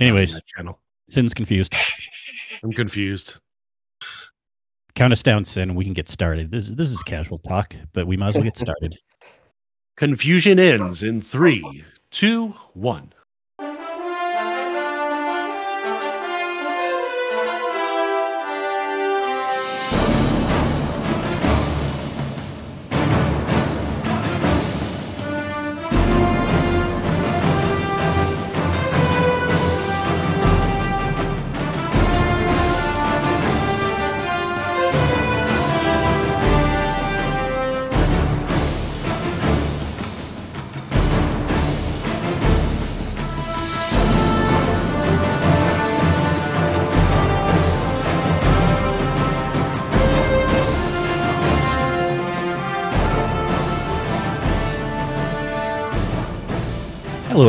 Anyways, channel. Cyn's confused. I'm confused. Count us down, Cyn, and we can get started. This this is casual talk, but we might as well get started. Confusion ends in three, two, one.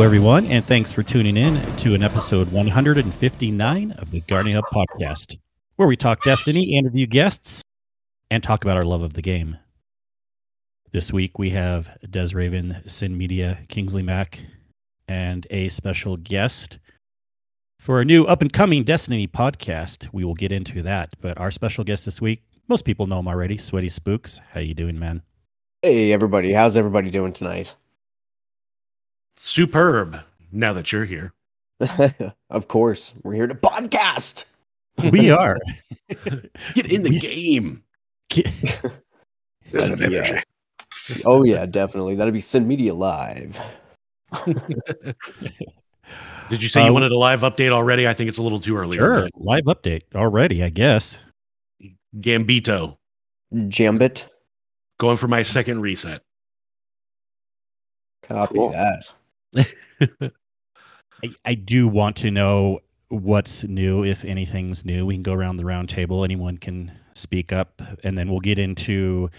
Everyone, and thanks for tuning in to an episode 159 of the Guardian Hub podcast, where we talk Destiny, interview guests, and talk about our love of the game. This week we have Des Raven, Cyn Media, Kingsley Mac, and a special guest for a new up and coming Destiny podcast. We will get into that, but our special guest this week, most people know him already, Sweaty Spookz. How you doing, man? Hey everybody, how's everybody doing tonight? Superb. Now that you're here. of course, we're here to podcast. We are. Get in the We- game. That'd be, uh, oh yeah, definitely. That'd be Cyn Media Live. Did you say Uh, you wanted a live update already? I think it's a little too early. Sure. For Live update already, I guess. Gambito. Jambit. Going for my second reset. Copy Cool. that. I, I do want to know what's new, if anything's new. We can go around the round table. Anyone can speak up, and then we'll get into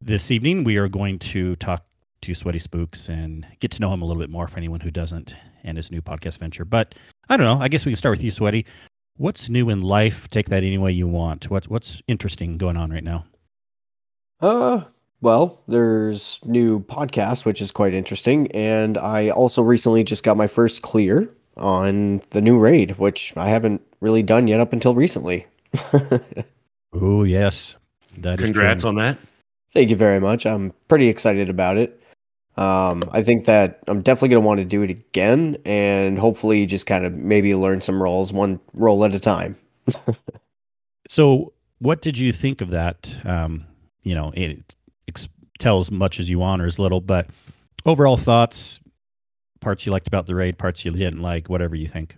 this evening. We are going to talk to Sweaty Spookz and get to know him a little bit more for anyone who doesn't and his new podcast venture. But I don't know. I guess we can start with you, Sweaty. What's new in life? Take that any way you want. What, what's interesting going on right now? Uh well, there's new podcast, which is quite interesting, and I also recently just got my first clear on the new raid, which I haven't really done yet up until recently. Oh, yes. That is Congrats true. on that. Thank you very much. I'm pretty excited about it. Um, I think that I'm definitely going to want to do it again and hopefully just kind of maybe learn some roles, one role at a time. So, what did you think of that? Um, you know, it ex- tell as much as you want or as little, but overall thoughts, parts you liked about the raid, parts you didn't like, whatever you think.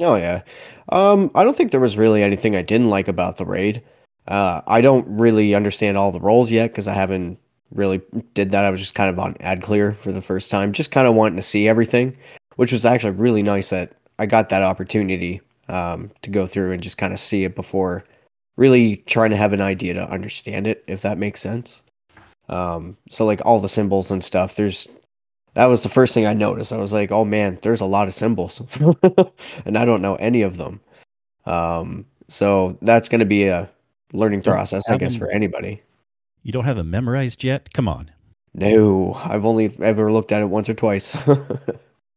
Oh, yeah. Um, I don't think there was really anything I didn't like about the raid. Uh, I don't really understand all the roles yet because I haven't really did that. I was just kind of on ad clear for the first time, just kind of wanting to see everything, which was actually really nice that I got that opportunity um, to go through and just kind of see it before really trying to have an idea to understand it, if that makes sense. Um, so like all the symbols and stuff, there's that was the first thing I noticed. I was like, oh man, there's a lot of symbols, and I don't know any of them. Um, so that's going to be a learning process, I guess, for anybody. You don't have it memorized yet? Come on. No, I've only ever looked at it once or twice.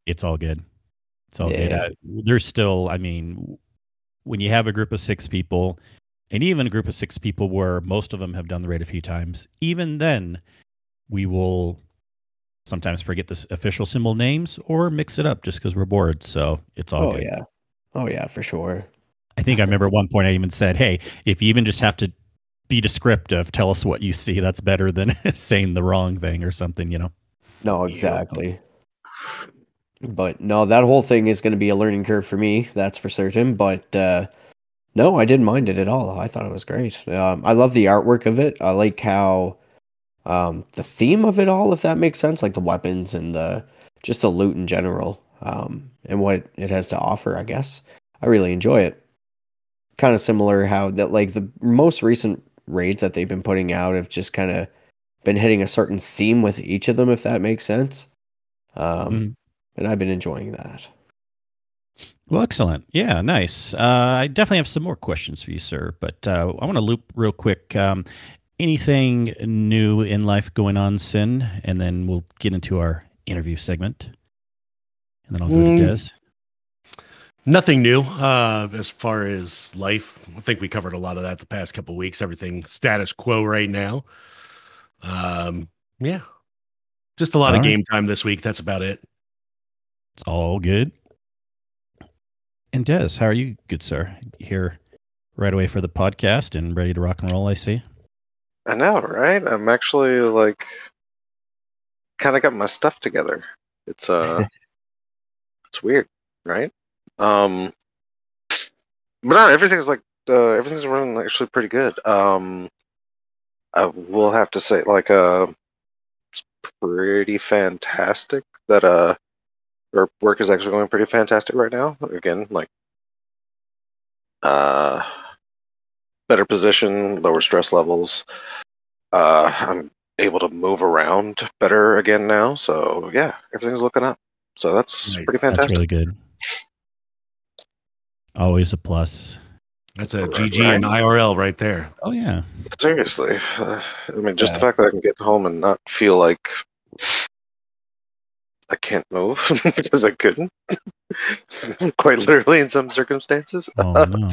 It's all good. It's all good. Yeah. Uh, there's still, I mean, when you have a group of six people, and even a group of six people where most of them have done the raid a few times, even then, we will sometimes forget the official symbol names or mix it up just because we're bored. So it's all oh good. yeah, oh yeah, for sure. I think I remember at one point I even said, "Hey, if you even just have to be descriptive, tell us what you see. That's better than saying the wrong thing or something." You know. No, exactly. But no, that whole thing is going to be a learning curve for me. That's for certain. But uh, no, I didn't mind it at all. I thought it was great. Um, I love the artwork of it. I like how um, the theme of it all, if that makes sense, like the weapons and the just the loot in general, um, and what it has to offer. I guess I really enjoy it. Kind of similar how that like the most recent raids that they've been putting out have just kind of been hitting a certain theme with each of them, if that makes sense. Um, Mhm. and I've been enjoying that. Well, excellent. Yeah, nice. Uh, I definitely have some more questions for you, sir. But uh, I want to loop real quick. Um, anything new in life going on, Cyn? And then we'll get into our interview segment. And then I'll go Mm. to Des. Nothing new uh, as far as life. I think we covered a lot of that the past couple weeks. Everything status quo right now. Um, yeah, just a lot All of right. game time this week. That's about it. It's all good. And Des, how are you, good sir? Here right away for the podcast and ready to rock and roll, I see. I know, right? I'm actually like kind of got my stuff together. It's uh it's weird, right? Um but no, everything's like uh everything's running actually pretty good. Um I will have to say like uh it's pretty fantastic that uh our work is actually going pretty fantastic right now. Again, like uh better position, lower stress levels. Uh, I'm able to move around better again now. So yeah, everything's looking up. So that's Nice. pretty That's That's fantastic. really good. Always a plus. That's a Right, GG right. and IRL right there. Oh yeah. Seriously, uh, I mean, just the fact that I can get home and not feel like I can't move because I couldn't, quite literally in some circumstances. Oh no.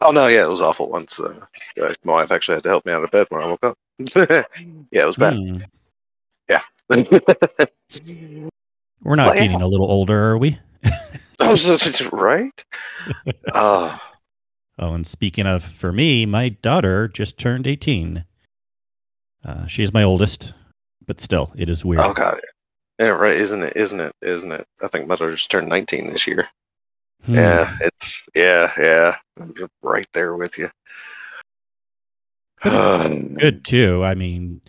Oh no, yeah, it was awful once. Uh, uh, my wife actually had to help me out of bed when I woke up. yeah, it was bad. Yeah, We're not getting a little older, are we? I was just- right. Oh, Oh, and speaking of, for me, my daughter just turned 18. Uh, she is my oldest, but still, it is weird. oh god. Yeah, right. Isn't it? Isn't it? Isn't it? I think my daughter just turned 19 this year. Hmm. Yeah, it's yeah, yeah. I'm right there with you. But it's Um, good too. I mean,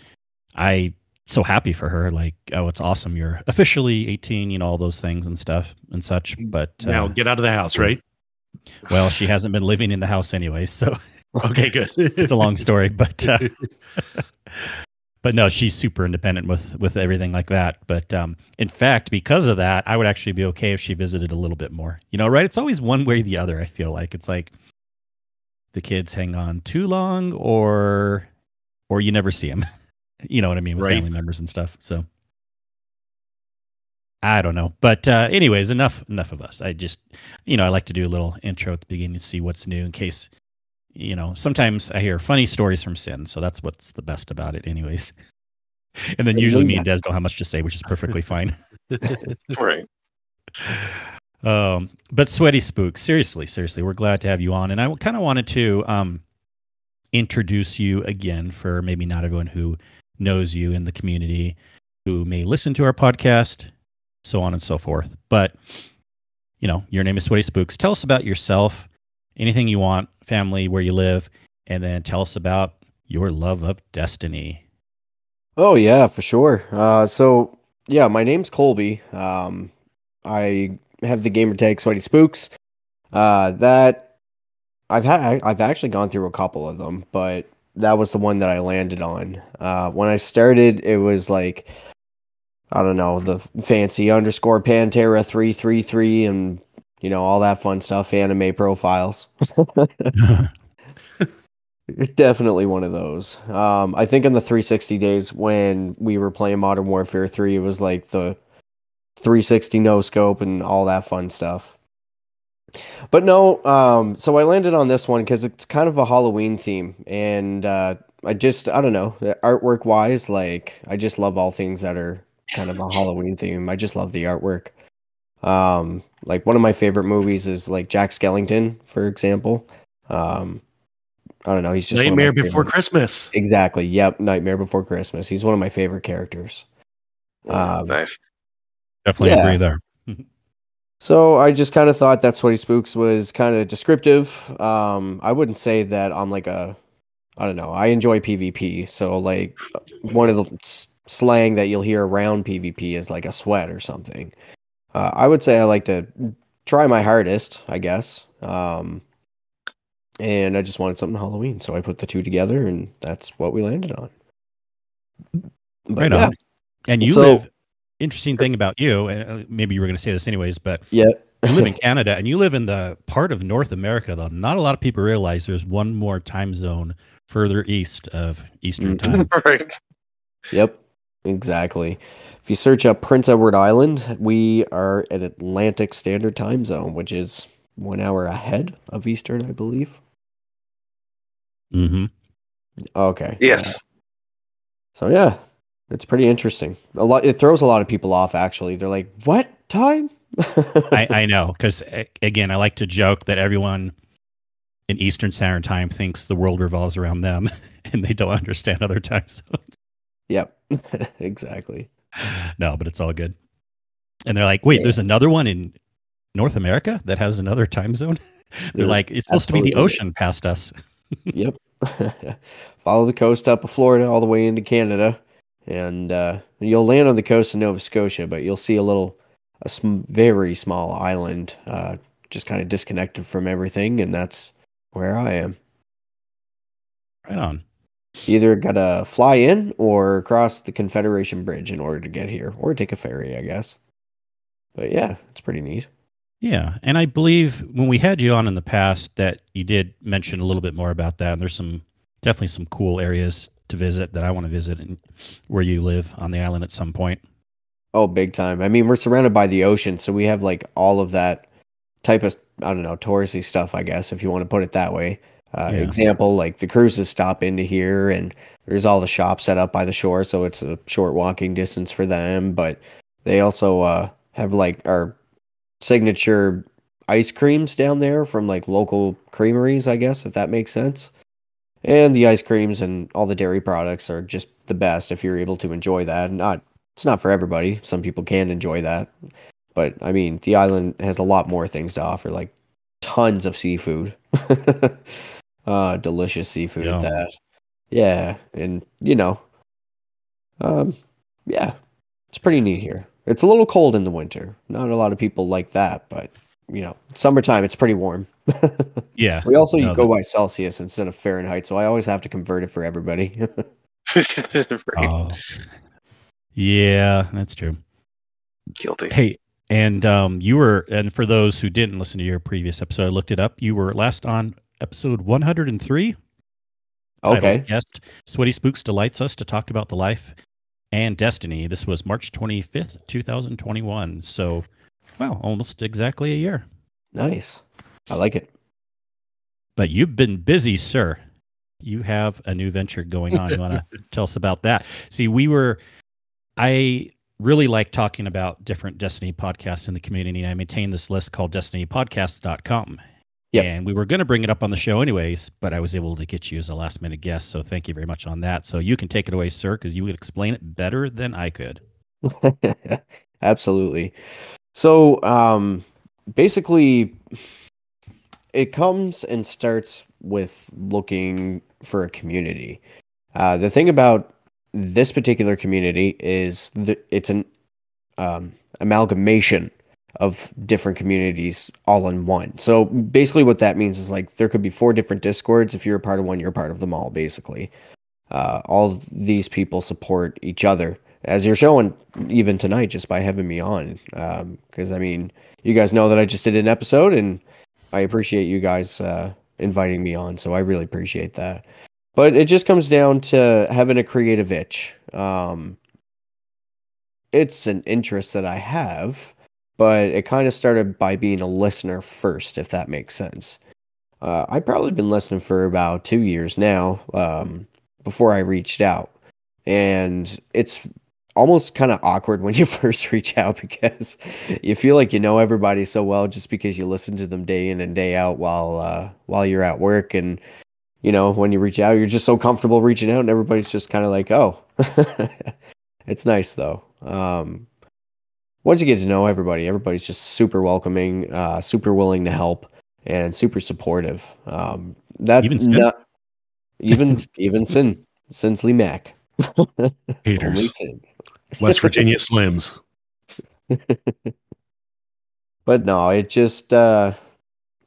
I so happy for her. Like, oh, it's awesome. You're officially 18, you know, all those things and stuff and such. But uh, Now get out of the house, right? well, she hasn't been living in the house anyway, so Okay, good. it's a long story. But uh, but no, she's super independent with with everything like that. But um, in fact, because of that, I would actually be okay if she visited a little bit more. You know, right? It's always one way or the other. I feel like it's like the kids hang on too long, or or you never see them. you know what I mean with Right. family members and stuff. So I don't know, but uh, anyways, enough enough of us. I just you know I like to do a little intro at the beginning to see what's new in case you know, sometimes I hear funny stories from Cyn, so that's what's the best about it, anyways. And then usually me and Des don't have much to say, which is perfectly fine. right. Um, but Sweaty Spookz, seriously, seriously, we're glad to have you on. And I kind of wanted to um, introduce you again for maybe not everyone who knows you in the community, who may listen to our podcast, so on and so forth. But, you know, your name is Sweaty Spookz. Tell us about yourself, anything you want, family, where you live, and then tell us about your love of Destiny. Oh yeah, for sure. Uh, so yeah, my name's Colby. Um, I have the gamer tag Sweaty Spookz. Uh, that I've had. I've actually gone through a couple of them, but that was the one that I landed on. Uh, when I started, it was like I don't know the fancy underscore Pantera three three three and you know all that fun stuff, anime profiles. Definitely one of those. Um, I think in the 360 days when we were playing Modern Warfare 3, it was like the 360 no scope and all that fun stuff. But no, um, so I landed on this one because it's kind of a Halloween theme, and uh, I just I don't know artwork wise, like I just love all things that are kind of a Halloween theme. I just love the artwork. Um, like one of my favorite movies is like Jack Skellington, for example. Um, I don't know. He's just one of my Nightmare Before favorite- Christmas. Exactly. Yep. Nightmare Before Christmas. He's one of my favorite characters. Um, nice. Definitely Yeah. agree there. So I just kind of thought that Sweaty Spookz was kind of descriptive. Um, I wouldn't say that I'm like a, I don't know. I enjoy PvP. So like one of the s- slang that you'll hear around PvP is like a sweat or something. Uh, I would say I like to try my hardest, I guess. Um, and I just wanted something Halloween, so I put the two together, and that's what we landed on. But right yeah, on. And you So- live. Interesting thing about you, and uh, maybe you were going to say this anyways, but yeah. you live in Canada and you live in the part of North America that not a lot of people realize there's one more time zone further east of Eastern time. right. Yep. Exactly. If you search up Prince Edward Island, we are at Atlantic Standard Time Zone, which is one hour ahead of Eastern, I believe. Mm-hmm. Okay. Yes. Yeah. So yeah, it's pretty interesting. A lot. It throws a lot of people off. Actually, they're like, "What time?" I, I know because again, I like to joke that everyone in Eastern Standard Time thinks the world revolves around them, and they don't understand other time zones. Yep, exactly. No, but it's all good. And they're like, "Wait, Yeah. there's another one in North America that has another time zone." they're like, "It's supposed to be the ocean past us." yep. Follow the coast up of Florida all the way into Canada, and uh, you'll land on the coast of Nova Scotia, but you'll see a little, a sm- very small island, uh, just kind of disconnected from everything, and that's where I am. Right on. Either gotta fly in or cross the Confederation Bridge in order to get here, or take a ferry, I guess. But yeah, it's pretty neat. Yeah, and I believe when we had you on in the past that you did mention a little bit more about that. And there's some definitely some cool areas to visit that I want to visit and where you live on the island at some point. Oh, big time. I mean, we're surrounded by the ocean, so we have like all of that type of I don't know touristy stuff, I guess, if you want to put it that way. Uh, Yeah. Example, like the cruises stop into here, and there's all the shops set up by the shore, so it's a short walking distance for them. But they also uh, have like our signature ice creams down there from like local creameries, I guess, if that makes sense. And the ice creams and all the dairy products are just the best if you're able to enjoy that. Not it's not for everybody. Some people can enjoy that. But I mean, the island has a lot more things to offer, like tons of seafood. uh delicious seafood Yeah. at that. Yeah, and you know, um yeah, it's pretty neat here. It's a little cold in the winter. Not a lot of people like that, but you know, summertime it's pretty warm. Yeah. we also No, go that- by Celsius instead of Fahrenheit, so I always have to convert it for everybody. Right. Oh. Yeah, that's true. Guilty. Hey, and um, you were, and for those who didn't listen to your previous episode, I looked it up. You were last on episode 103. okay. Guest Sweaty Spooks delights us to talk about the life and destiny. This was March 25th, 2021. So, wow, almost exactly a year. Nice. I like it. But you've been busy, sir. You have a new venture going on. You want to tell us about that? See, we were, I really like talking about different Destiny podcasts in the community. I maintain this list called destinypodcasts.com. Yep. And we were going to bring it up on the show anyways, but I was able to get you as a last minute guest. So thank you very much on that. So you can take it away, sir, because you would explain it better than I could. Absolutely. So, um, basically, it comes and starts with looking for a community. Uh, the thing about this particular community is that it's an um, amalgamation of different communities all in one. So basically, what that means is like there could be four different discords. If you're a part of one, you're a part of them all. Basically, uh, all these people support each other, as you're showing even tonight just by having me on. Because I mean, you guys know that I just did an episode, and I appreciate you guys uh, inviting me on. So I really appreciate that. But it just comes down to having a creative itch. Um, it's an interest that I have, but it kind of started by being a listener first, if that makes sense. Uh, I've probably been listening for about two years now um, before I reached out. And it's almost kind of awkward when you first reach out because you feel like you know everybody so well just because you listen to them day in and day out while uh, while you're at work and you know when you reach out you're just so comfortable reaching out and everybody's just kind of like oh it's nice though um, once you get to know everybody everybody's just super welcoming uh, super willing to help and super supportive um, that Even Cyn? not, even even Cyn Sinsley Mac Only Haters. West Virginia Slims. but no, it just uh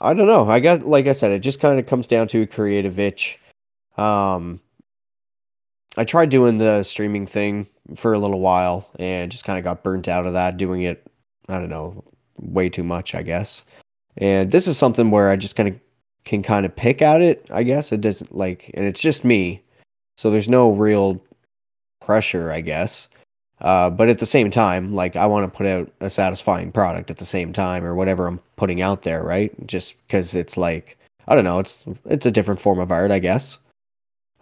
I don't know. I got like I said, it just kind of comes down to a creative itch. Um I tried doing the streaming thing for a little while and just kind of got burnt out of that doing it I don't know, way too much, I guess. And this is something where I just kind of can kind of pick at it, I guess. It doesn't like and it's just me. So there's no real pressure, I guess. Uh, but at the same time, like I want to put out a satisfying product at the same time, or whatever I'm putting out there, right? Just because it's like I don't know, it's it's a different form of art, I guess.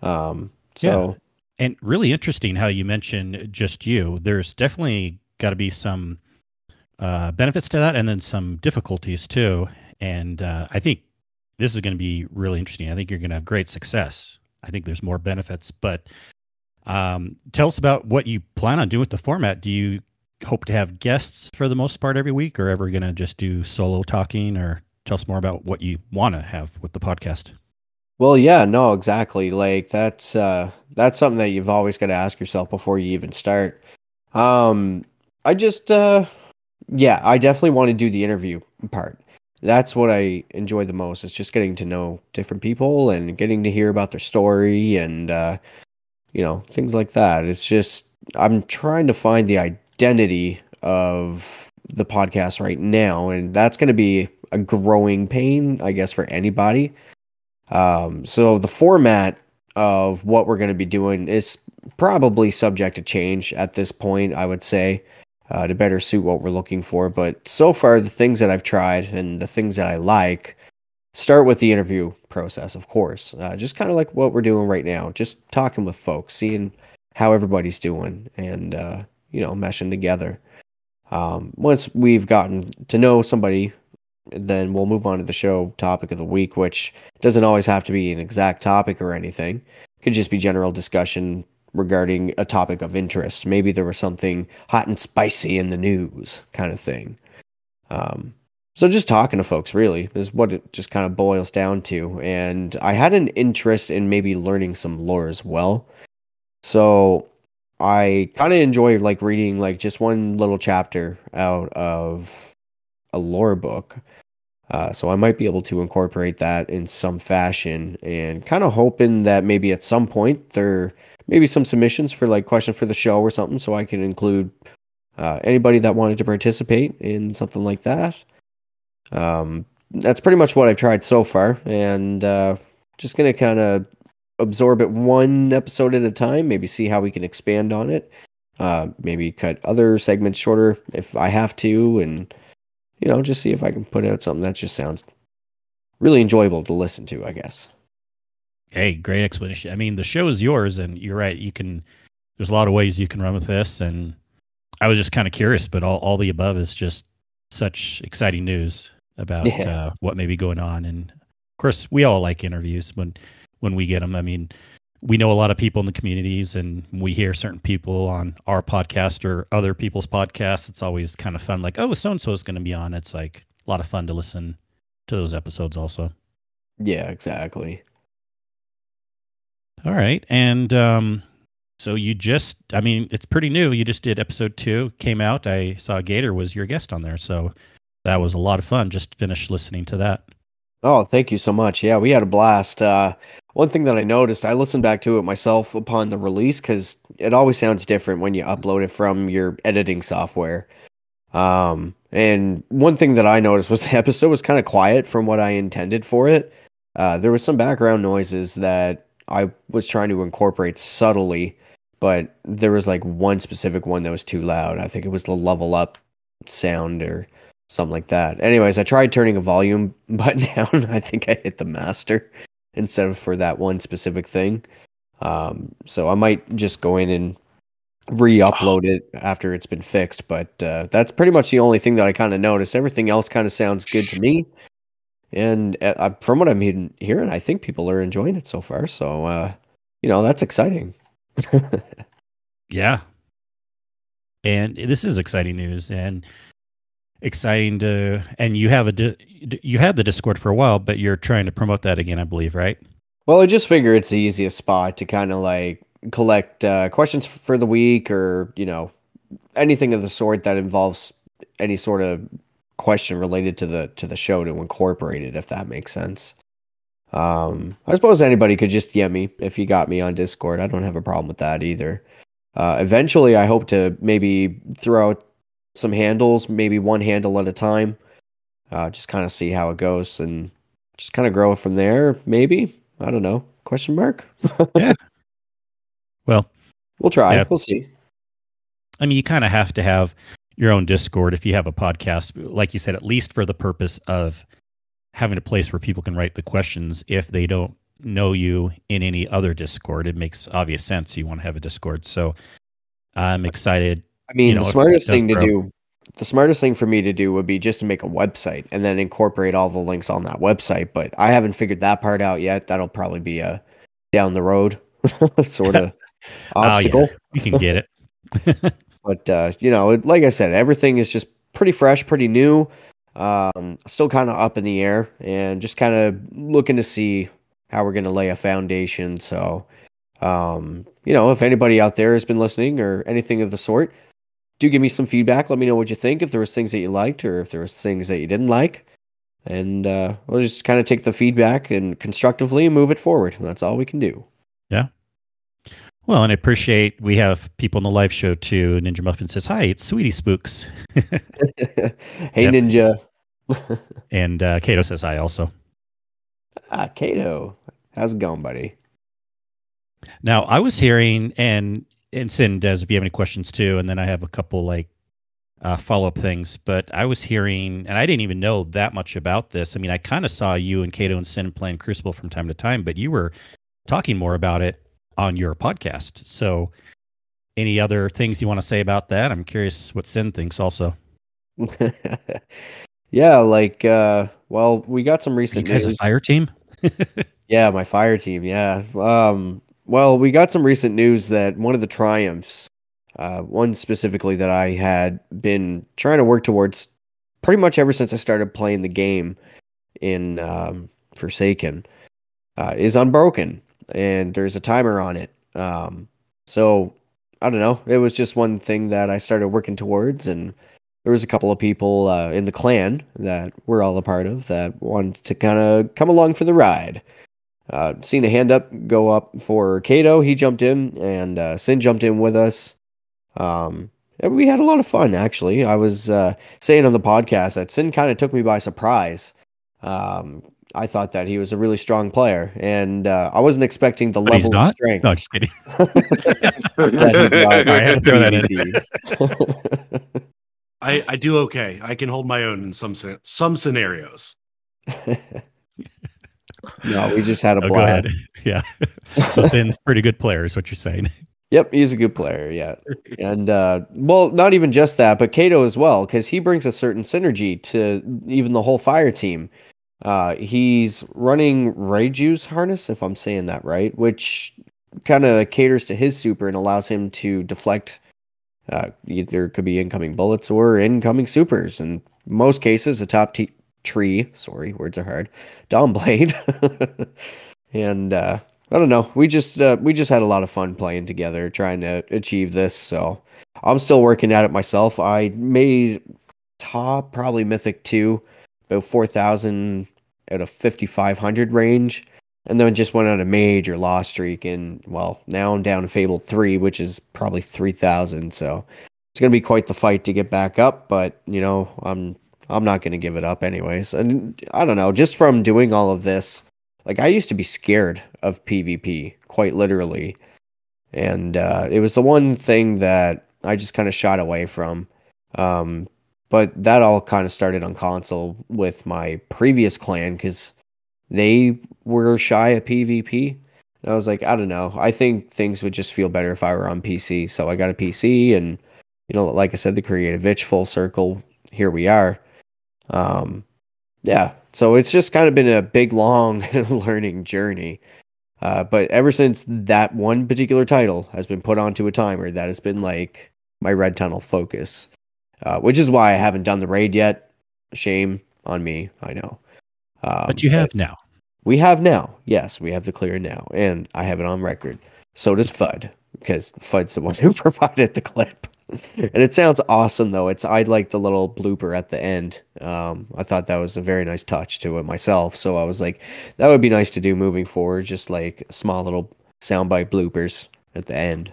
Um, so And really interesting how you mentioned just you. There's definitely got to be some uh, benefits to that, and then some difficulties too. And uh, I think this is going to be really interesting. I think you're going to have great success. I think there's more benefits, but um, tell us about what you plan on doing with the format. Do you hope to have guests for the most part every week, or ever going to just do solo talking? Or tell us more about what you want to have with the podcast. Well, yeah, no, exactly. Like that's uh that's something that you've always got to ask yourself before you even start. Um I just uh yeah, I definitely want to do the interview part. That's what I enjoy the most. It's just getting to know different people and getting to hear about their story and uh you know, things like that. It's just I'm trying to find the identity of the podcast right now and that's going to be a growing pain, I guess for anybody. Um, so the format of what we're going to be doing is probably subject to change at this point, I would say, uh, to better suit what we're looking for. But so far, the things that I've tried and the things that I like start with the interview process, of course. Uh, just kind of like what we're doing right now, just talking with folks, seeing how everybody's doing, and uh, you know, meshing together. Um, once we've gotten to know somebody then we'll move on to the show topic of the week, which doesn't always have to be an exact topic or anything. It could just be general discussion regarding a topic of interest. Maybe there was something hot and spicy in the news, kind of thing. Um, so just talking to folks really is what it just kind of boils down to. And I had an interest in maybe learning some lore as well. So I kind of enjoy like reading like just one little chapter out of a lore book. Uh, so I might be able to incorporate that in some fashion and kind of hoping that maybe at some point there maybe some submissions for like question for the show or something so I can include uh, anybody that wanted to participate in something like that. Um, that's pretty much what I've tried so far and uh, just going to kind of absorb it one episode at a time, maybe see how we can expand on it. Uh, maybe cut other segments shorter if I have to and you know, just see if I can put out something that just sounds really enjoyable to listen to, I guess. Hey, great explanation. I mean, the show is yours, and you're right. You can, there's a lot of ways you can run with this. And I was just kind of curious, but all, all the above is just such exciting news about yeah. uh, what may be going on. And of course, we all like interviews when, when we get them. I mean, we know a lot of people in the communities and we hear certain people on our podcast or other people's podcasts. It's always kind of fun like oh so and so is going to be on. It's like a lot of fun to listen to those episodes also. Yeah exactly. All right and um so you just i mean it's pretty new. You just did episode two came out. I saw gator was your guest on there so that was a lot of fun. Just finished listening to that Oh, thank you so much. Yeah, we had a blast. Uh, one thing that I noticed, I listened back to it myself upon the release because it always sounds different when you upload it from your editing software. Um, and one thing that I noticed was the episode was kind of quiet from what I intended for it. Uh, there was some background noises that I was trying to incorporate subtly, but there was like one specific one that was too loud. I think it was the level up sound or something like that. Anyways, I tried turning a volume button down. I think I hit the master instead of for that one specific thing. Um, so I might just go in and re-upload it after it's been fixed. But uh, that's pretty much the only thing that I kind of noticed. Everything else kind of sounds good to me. And uh, from what I'm hearing, I think people are enjoying it so far. So, uh, you know, that's exciting. yeah. And this is exciting news. And exciting to and you have a you had the discord for a while but you're trying to promote that again i believe right? Well i just figure it's the easiest spot to kind of like collect uh, questions for the week or you know anything of the sort that involves any sort of question related to the to the show to incorporate it if that makes sense. Um i suppose anybody could just DM me if you got me on discord. I don't have a problem with that either. Uh eventually i hope to maybe throw out some handles, maybe one handle at a time. Uh, just kind of see how it goes and just kind of grow it from there. Maybe I don't know. Question mark. yeah. Well, we'll try. Yeah. We'll see. I mean, you kind of have to have your own Discord if you have a podcast, like you said, at least for the purpose of having a place where people can write the questions if they don't know you in any other Discord. It makes obvious sense you want to have a Discord. So I'm excited. I mean, You know, the smartest thing to do, the smartest thing for me to do would be just to make a website and then incorporate all the links on that website. But I haven't figured that part out yet. That'll probably be a down the road sort of Oh, yeah. obstacle. You can get it. But uh, you know, like I said, everything is just pretty fresh, pretty new. Um, still kind of up in the air, and just kind of looking to see how we're going to lay a foundation. So, um, you know, if anybody out there has been listening or anything of the sort, do give me some feedback. Let me know what you think. If there was things that you liked, or if there was things that you didn't like, and uh, we'll just kind of take the feedback and constructively move it forward. That's all we can do. Yeah. Well, and I appreciate we have people in the live show too. Ninja Muffin says, Hi, it's Sweetie Spooks. hey, Ninja. and uh, Kato says hi also. ah, Kato. How's it going, buddy? Now, I was hearing, and and Cyn does if you have any questions too, and then I have a couple like uh, follow up things. But I was hearing, and I didn't even know that much about this. I mean, I kind of saw you and Cato and Cyn playing Crucible from time to time, but you were talking more about it on your podcast. So, any other things you want to say about that? I'm curious what Cyn thinks also. yeah, like uh well, we got some Are you recent guys a news. fire team? Yeah, my fire team, yeah. Um well, we got some recent news that one of the triumphs, uh one specifically that I had been trying to work towards pretty much ever since I started playing the game in um Forsaken, uh, is unbroken and there's a timer on it. Um so I don't know. It was just one thing that I started working towards and there was a couple of people uh, in the clan that we're all a part of that wanted to kind of come along for the ride. Uh, seen a hand up go up for Kato. He jumped in, and uh, Cyn jumped in with us. Um, and we had a lot of fun, actually. I was uh, saying on the podcast that Cyn kind of took me by surprise. Um, I thought that he was a really strong player, and uh, I wasn't expecting the But he's level of not? strength No, just kidding. that he I had to throw that in. I, I do okay. I can hold my own in some some scenarios. no, we just had a Oh, blast. Yeah. So Cyn's pretty good player, is what you're saying. Yep, he's a good player. Yeah, and uh, well, not even just that, but Kato as well, because he brings a certain synergy to even the whole fire team. Uh, he's running Raiju's harness, if I'm saying that right, which kind of caters to his super and allows him to deflect. Uh, either could be incoming bullets or incoming supers. In most cases, a top t- tree. Sorry, words are hard. Dawn blade, and uh, I don't know. We just uh, we just had a lot of fun playing together, trying to achieve this. So I'm still working at it myself. I made top probably Mythic two, about four thousand at a fifty five hundred range, and then just went on a major loss streak. And well, now I'm down to Fable three, which is probably three thousand. So it's gonna be quite the fight to get back up. But you know, I'm I'm not gonna give it up anyways. And I don't know, just from doing all of this like I used to be scared of PvP, quite literally. And uh, it was the one thing that I just kind of shot away from. Um, but that all kind of started on console with my previous clan because they were shy of PvP. And I was like, I don't know. I think things would just feel better if I were on PC. So I got a PC, and you know, like I said, the creative itch full circle. Here we are. Um, yeah, so it's just kind of been a big, long learning journey. Uh, but ever since that one particular title has been put onto a timer, that has been like my red tunnel focus, uh, which is why I haven't done the raid yet. Shame on me, I know. Um, but you have now. we have now. Yes, we have the clear now, and I have it on record. So does Fud, because Fud's the one who provided the clip. and it sounds awesome, though. It's I like the little blooper at the end. Um, I thought that was a very nice touch to it myself. So I was like, that would be nice to do moving forward, just like small little soundbite bloopers at the end.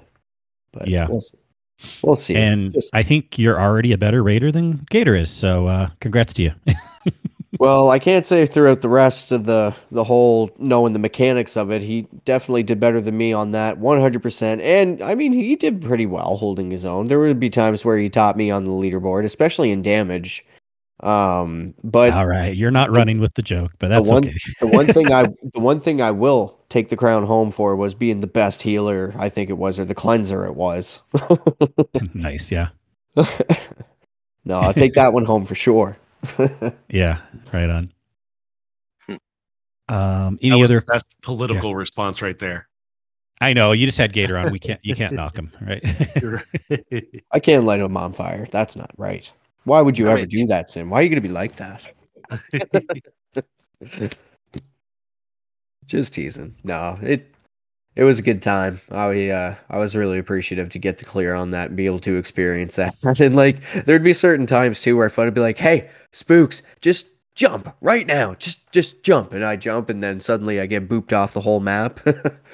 But Yeah. we'll see. We'll see. And Just- I think you're already a better raider than Gator is. So uh, congrats to you. well, I can't say throughout the rest of the the whole knowing the mechanics of it, he definitely did better than me on that, one hundred percent. And I mean, he did pretty well holding his own. There would be times where he topped me on the leaderboard, especially in damage. Um, but All right, you're not running with the joke, but that's the one, okay. the one thing I, the one thing I will take the crown home for was being the best healer. I think it was, or the cleanser it was. nice, yeah, no, I'll take that one home for sure. yeah, right on. Um, That any was other? the best political response right there. I know you just had Gator on. We can't. You can't knock him, right? Right. I can't light him on fire. That's not right. Why would you I ever mean- do that, Cyn? Why are you going to be like that? Just teasing. No, it it was a good time. I uh, I was really appreciative to get to clear on that and be able to experience that. And like there'd be certain times too where Fun would be like, "Hey, spooks, just jump right now. Just just jump." And I jump, and then suddenly I get booped off the whole map.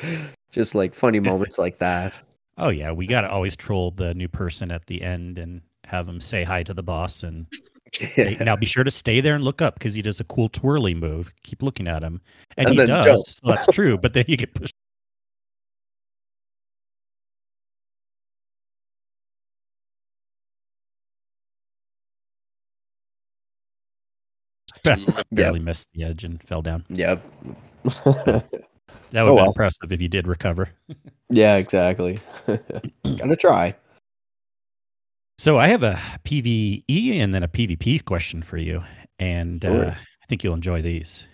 just like funny moments like that. oh yeah, we got to always troll the new person at the end and have them say hi to the boss and say, now be sure to stay there and look up because he does a cool twirly move. Keep looking at him, and, And he does. So that's true. But then you get pushed. Barely missed the edge and fell down. Yep. That would Oh, be well. impressive if you did recover. yeah, exactly. Gotta try. So I have a PVE and then a PvP question for you, and Sure. uh, I think you'll enjoy these.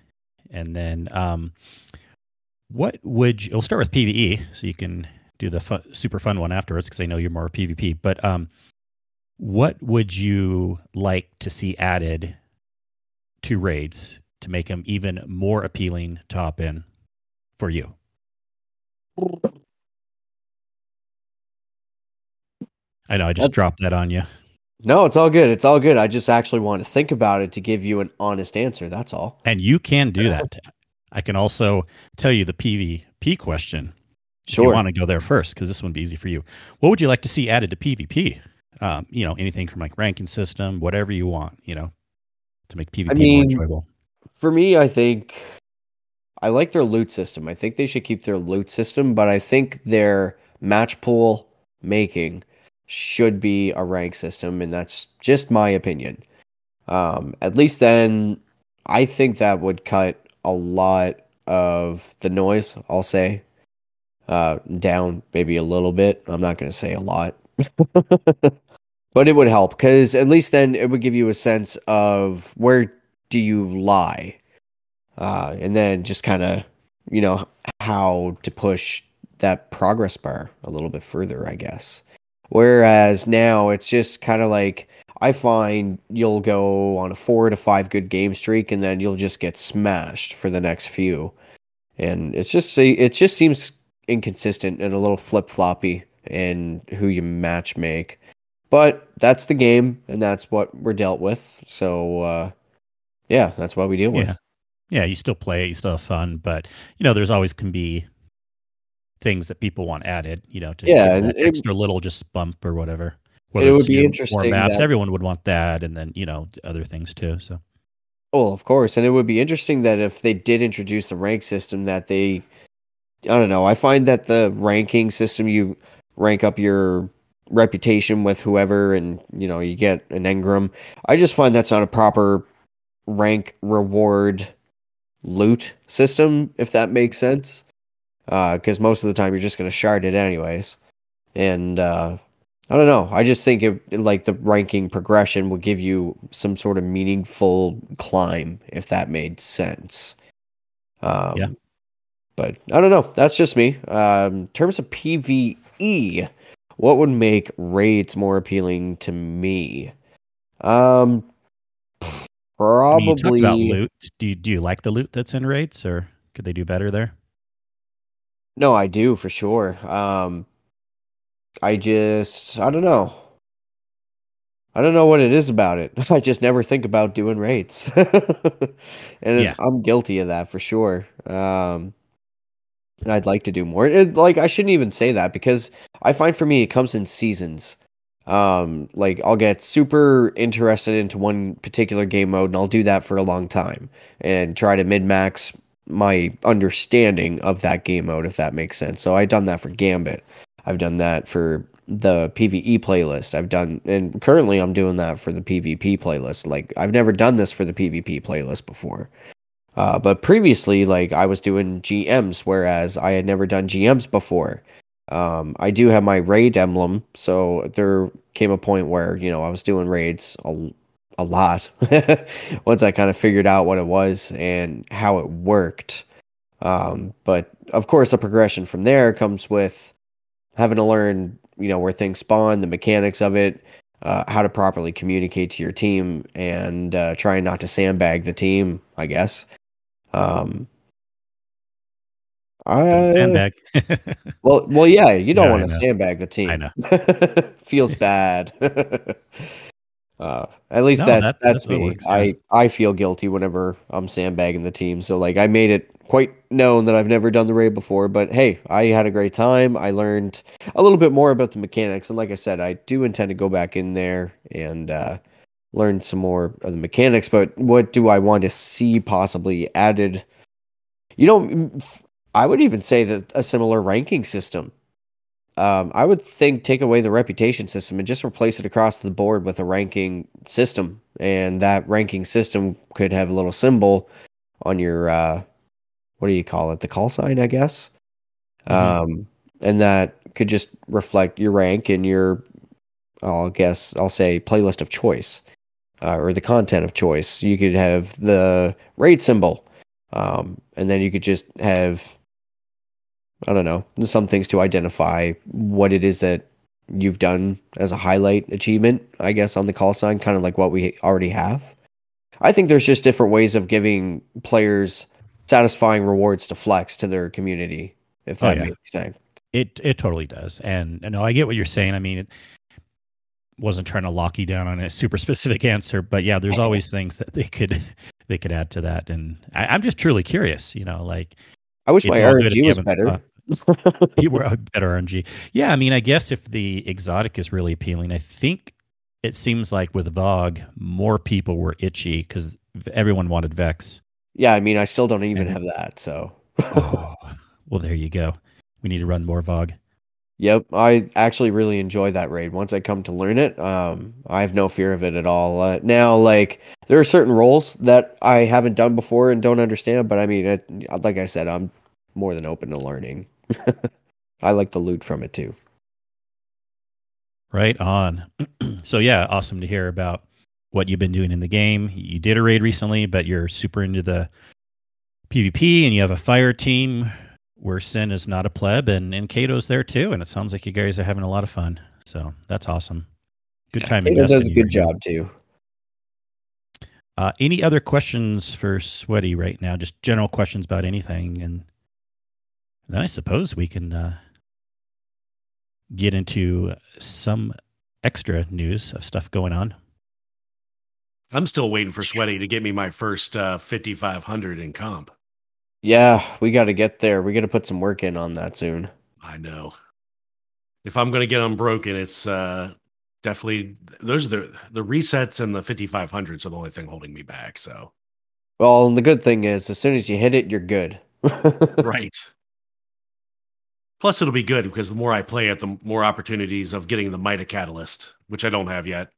And then, um, what would you? We'll start with PVE, so you can do the fun, super fun one afterwards, because I know you're more PvP. But um, what would you like to see added to raids to make them even more appealing to hop in for you? I know I just dropped that on you. No, it's all good. It's all good. I just actually want to think about it to give you an honest answer. That's all. And you can do that. I can also tell you the PvP question. If you want to go there first, because this one would be easy for you. What would you like to see added to PvP? Um, you know, anything from like ranking system, whatever you want, you know, to make PvP mean- more enjoyable. For me, I think I like their loot system. I think they should keep their loot system, but I think their match pool making should be a rank system, and that's just my opinion. Um, at least then, I think that would cut a lot of the noise. I'll say uh, down maybe a little bit. I'm not going to say a lot, but it would help because at least then it would give you a sense of where do you lie, uh, and then just kind of you know how to push that progress bar a little bit further, I guess. Whereas now it's just kind of like I find you'll go on a four to five good game streak and then you'll just get smashed for the next few. And it's just it just seems inconsistent and a little flip floppy in who you match make. But that's the game and that's what we're dealt with. So uh yeah, that's what we deal Yeah. with. Yeah, you still play it, you still have fun, but you know, there's always can be things that people want added, you know, to Yeah, it- extra little just bump or whatever. it would be interesting More maps, that- everyone would want that, and then you know other things too. So Well, of course, and it would be interesting that if they did introduce the rank system, that they, I don't know. I find that the ranking system, you rank up your reputation with whoever, and you know you get an engram. I just find that's not a proper rank reward loot system, if that makes sense. Uh, because most of the time you're just going to shard it anyways, and uh, I don't know. I just think it like the ranking progression will give you some sort of meaningful climb, if that made sense. Um, Yeah. But I don't know. That's just me. Um, in terms of PVE, what would make raids more appealing to me? Um, I mean, you probably. about loot. Do you, do you like the loot that's in raids, or could they do better there? No, I do for sure. Um, I just, I don't know. I don't know what it is about it. I just never think about doing rates, and Yeah. I'm guilty of that for sure. Um, and I'd like to do more. It, like I shouldn't even say that because I find for me it comes in seasons. Um, like I'll get super interested into one particular game mode and I'll do that for a long time and try to min max my understanding of that game mode, if that makes sense. So I've done that for Gambit. I've done that for the PvE playlist. I've done, and currently I'm doing that for the PvP playlist. Like I've never done this for the PvP playlist before. Uh, but previously, like I was doing GMs, whereas I had never done GMs before. Um, I do have my raid emblem, so there came a point where you know I was doing raids a, a lot once I kind of figured out what it was and how it worked. Um, but of course, the progression from there comes with having to learn, you know, where things spawn, the mechanics of it, uh, how to properly communicate to your team, and uh, trying not to sandbag the team. I guess. Um, I, Sandbag. well, well, yeah, you don't want to sandbag the team. I know. Feels bad. uh, at least No, that's that- that's that's me. works, yeah. I I feel guilty whenever I'm sandbagging the team. So like I made it quite known that I've never done the raid before, but hey, I had a great time. I learned a little bit more about the mechanics, and like I said, I do intend to go back in there and uh, learn some more of the mechanics. But what do I want to see possibly added? You know, I would even say that a similar ranking system. Um, I would think take away the reputation system and just replace it across the board with a ranking system, and that ranking system could have a little symbol on your uh, what do you call it? The call sign, I guess. Mhm. Um, and that could just reflect your rank and your, I'll guess, I'll say playlist of choice, uh, or the content of choice. You could have the raid symbol, um, and then you could just have, I don't know, some things to identify what it is that you've done as a highlight achievement, I guess, on the call sign, kind of like what we already have. I think there's just different ways of giving players satisfying rewards to flex to their community, if Oh, that yeah. makes sense. It it totally does, and no, I get what you're saying. I mean, it wasn't trying to lock you down on a super specific answer, but yeah, there's always things that they could they could add to that, and I, I'm just truly curious. You know, like I wish my RNG was better. you were a better RNG. Yeah, I mean, I guess if the exotic is really appealing, I think it seems like with VoG, more people were itchy because everyone wanted Vex. yeah, I mean, I still don't even And- have that. So, Oh, well, there you go. We need to run more VoG. Yep, I actually really enjoy that raid. Once I come to learn it, um, I have no fear of it at all. Uh, now, like, there are certain roles that I haven't done before and don't understand, but I mean, it, like I said, I'm more than open to learning. I like the loot from it too. Right on. so yeah, awesome to hear about what you've been doing in the game. You did a raid recently, but you're super into the PvP and you have a fire team where Cyn is not a pleb and, and Kato's there too. And it sounds like you guys are having a lot of fun. So that's awesome. Good time. in Kato does a good right now. job too. Uh, any other questions for Sweaty right now? Just general questions about anything, and then I suppose we can uh, get into some extra news of stuff going on. I'm still waiting for Sweaty to get me my first uh, 5500 in comp. Yeah, we got to get there. We got to put some work in on that soon. I know. If I'm going to get unbroken, it's uh, definitely those are the the resets and the 5500s are the only thing holding me back. So Well, and the good thing is, as soon as you hit it, you're good. right. Plus, it'll be good because the more I play it, the more opportunities of getting the Mida Catalyst, which I don't have yet.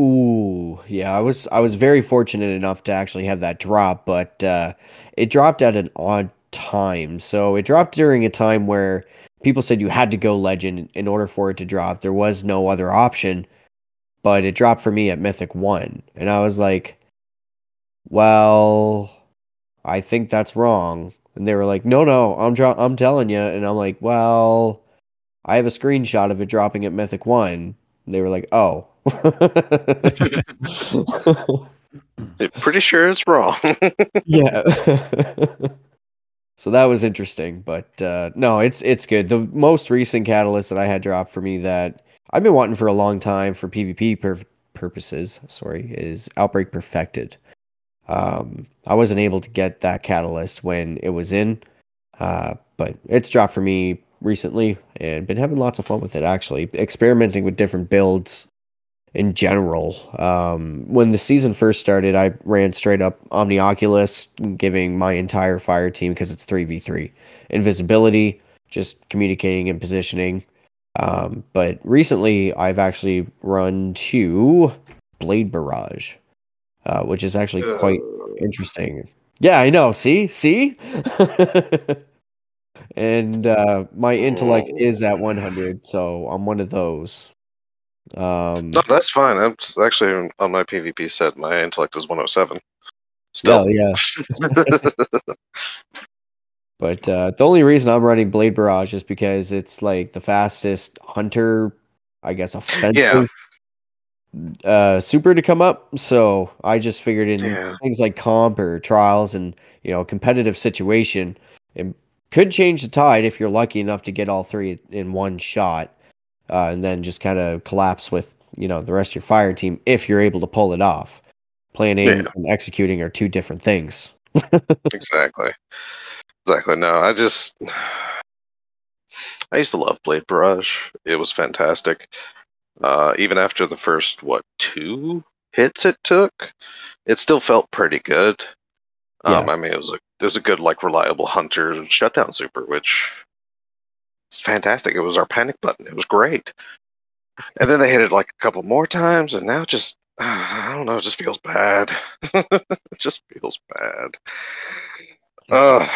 Ooh, yeah, I was I was very fortunate enough to actually have that drop, but uh, it dropped at an odd time. So it dropped during a time where people said you had to go legend in order for it to drop. There was no other option, but it dropped for me at Mythic One, and I was like, "Well, I think that's wrong." And they were like, "No, no, I'm dro- I'm telling you," and I'm like, "Well, I have a screenshot of it dropping at Mythic One." And they were like, "Oh." Pretty sure it's wrong. yeah. so that was interesting, but uh, no, it's it's good. The most recent catalyst that I had dropped for me that I've been wanting for a long time for PvP pur- purposes, sorry, is Outbreak Perfected. Um, I wasn't able to get that catalyst when it was in, uh, but it's dropped for me recently and been having lots of fun with it actually, experimenting with different builds in general. Um, when the season first started, I ran straight up Omnioculus, giving my entire fire team because it's three v three invisibility, just communicating and positioning. Um, but recently, I've actually run two Blade Barrage, uh, which is actually quite interesting. Yeah, I know. See, see. and uh, my intellect is at 100, so I'm one of those. Um, No, that's fine. I'm actually on my PvP set. My intellect is 107. Still, Still, yeah. But uh, the only reason I'm running Blade Barrage is because it's like the fastest hunter, I guess, offensive uh, super to come up. So I just figured in Yeah. things like comp or trials and you know competitive situation, it could change the tide if you're lucky enough to get all three in one shot, uh, and then just kind of collapse with you know the rest of your fire team if you're able to pull it off. Planning Yeah. and executing are two different things. exactly. Exactly. No, I just I used to love Blade Barrage. It was fantastic. Uh, even after the first what two hits it took, it still felt pretty good. Um, I mean, it was a it was a good like reliable hunter shutdown super, which is fantastic. It was our panic button. It was great. And then they hit it like a couple more times, and now just I don't know, it just feels bad. it just feels bad. Ugh.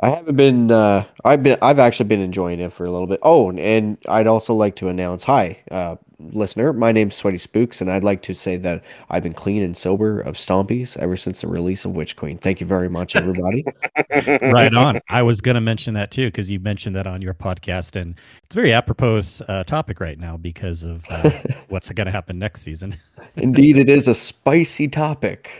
I haven't been. Uh, I've been. I've actually been enjoying it for a little bit. Oh, and I'd also like to announce, hi, uh, listener. My name's Sweaty Spookz, and I'd like to say that I've been clean and sober of Stompies ever since the release of Witch Queen. Thank you very much, everybody. right on. I was going to mention that too because you mentioned that on your podcast, and it's a very apropos uh, topic right now because of uh, what's going to happen next season. Indeed, it is a spicy topic.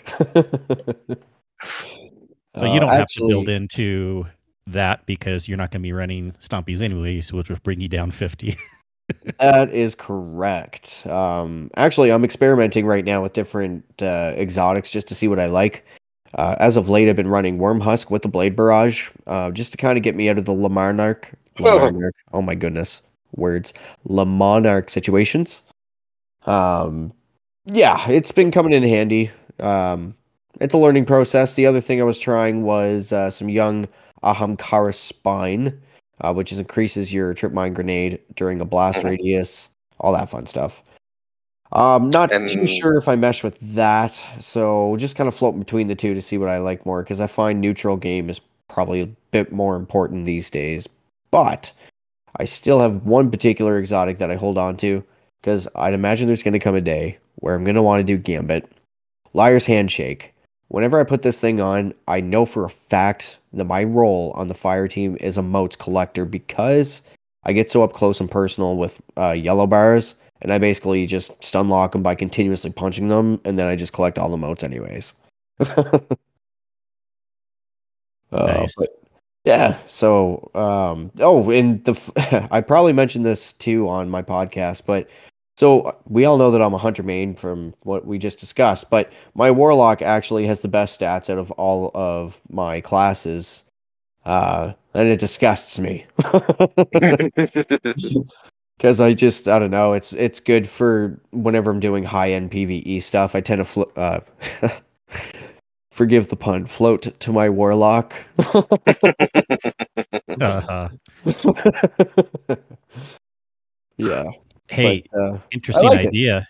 So you Uh, don't have to build into that because you're not going to be running stompies anyways, which will bring you down 50. That is correct. Um, actually, I'm experimenting right now with different uh, exotics just to see what I like. Uh, as of late, I've been running Worm Husk with the Blade Barrage, uh, just to kind of get me out of the Lamarnarch. Lamarnarch. oh my goodness, words. Le Monarque situations. Um, yeah, it's been coming in handy. Um, it's a learning process. The other thing I was trying was uh, some young Ahamkara Spine uh, which is increases your trip mine grenade during a blast Mhm. radius, all that fun stuff. Um, not too sure if I mesh with that, so just kind of floating between the two to see what I like more because I find neutral game is probably a bit more important these days. But I still have one particular exotic that I hold on to because I'd imagine there's going to come a day where I'm going to want to do Gambit, Liar's Handshake. Whenever I put this thing on, I know for a fact that my role on the fire team is a motes collector because I get so up close and personal with uh, yellow bars, and I basically just stun lock them by continuously punching them, and then I just collect all the motes anyways. Uh, Nice. but yeah, so um, oh, and the f- I probably mentioned this too on my podcast, but so we all know that I'm a hunter main from what we just discussed, but my warlock actually has the best stats out of all of my classes, uh, and it disgusts me because I just I don't know. It's it's good for whenever I'm doing high end PVE stuff. I tend to flo- uh, forgive the pun, float to my warlock. uh, yeah. Hey, but, uh, interesting like it. idea.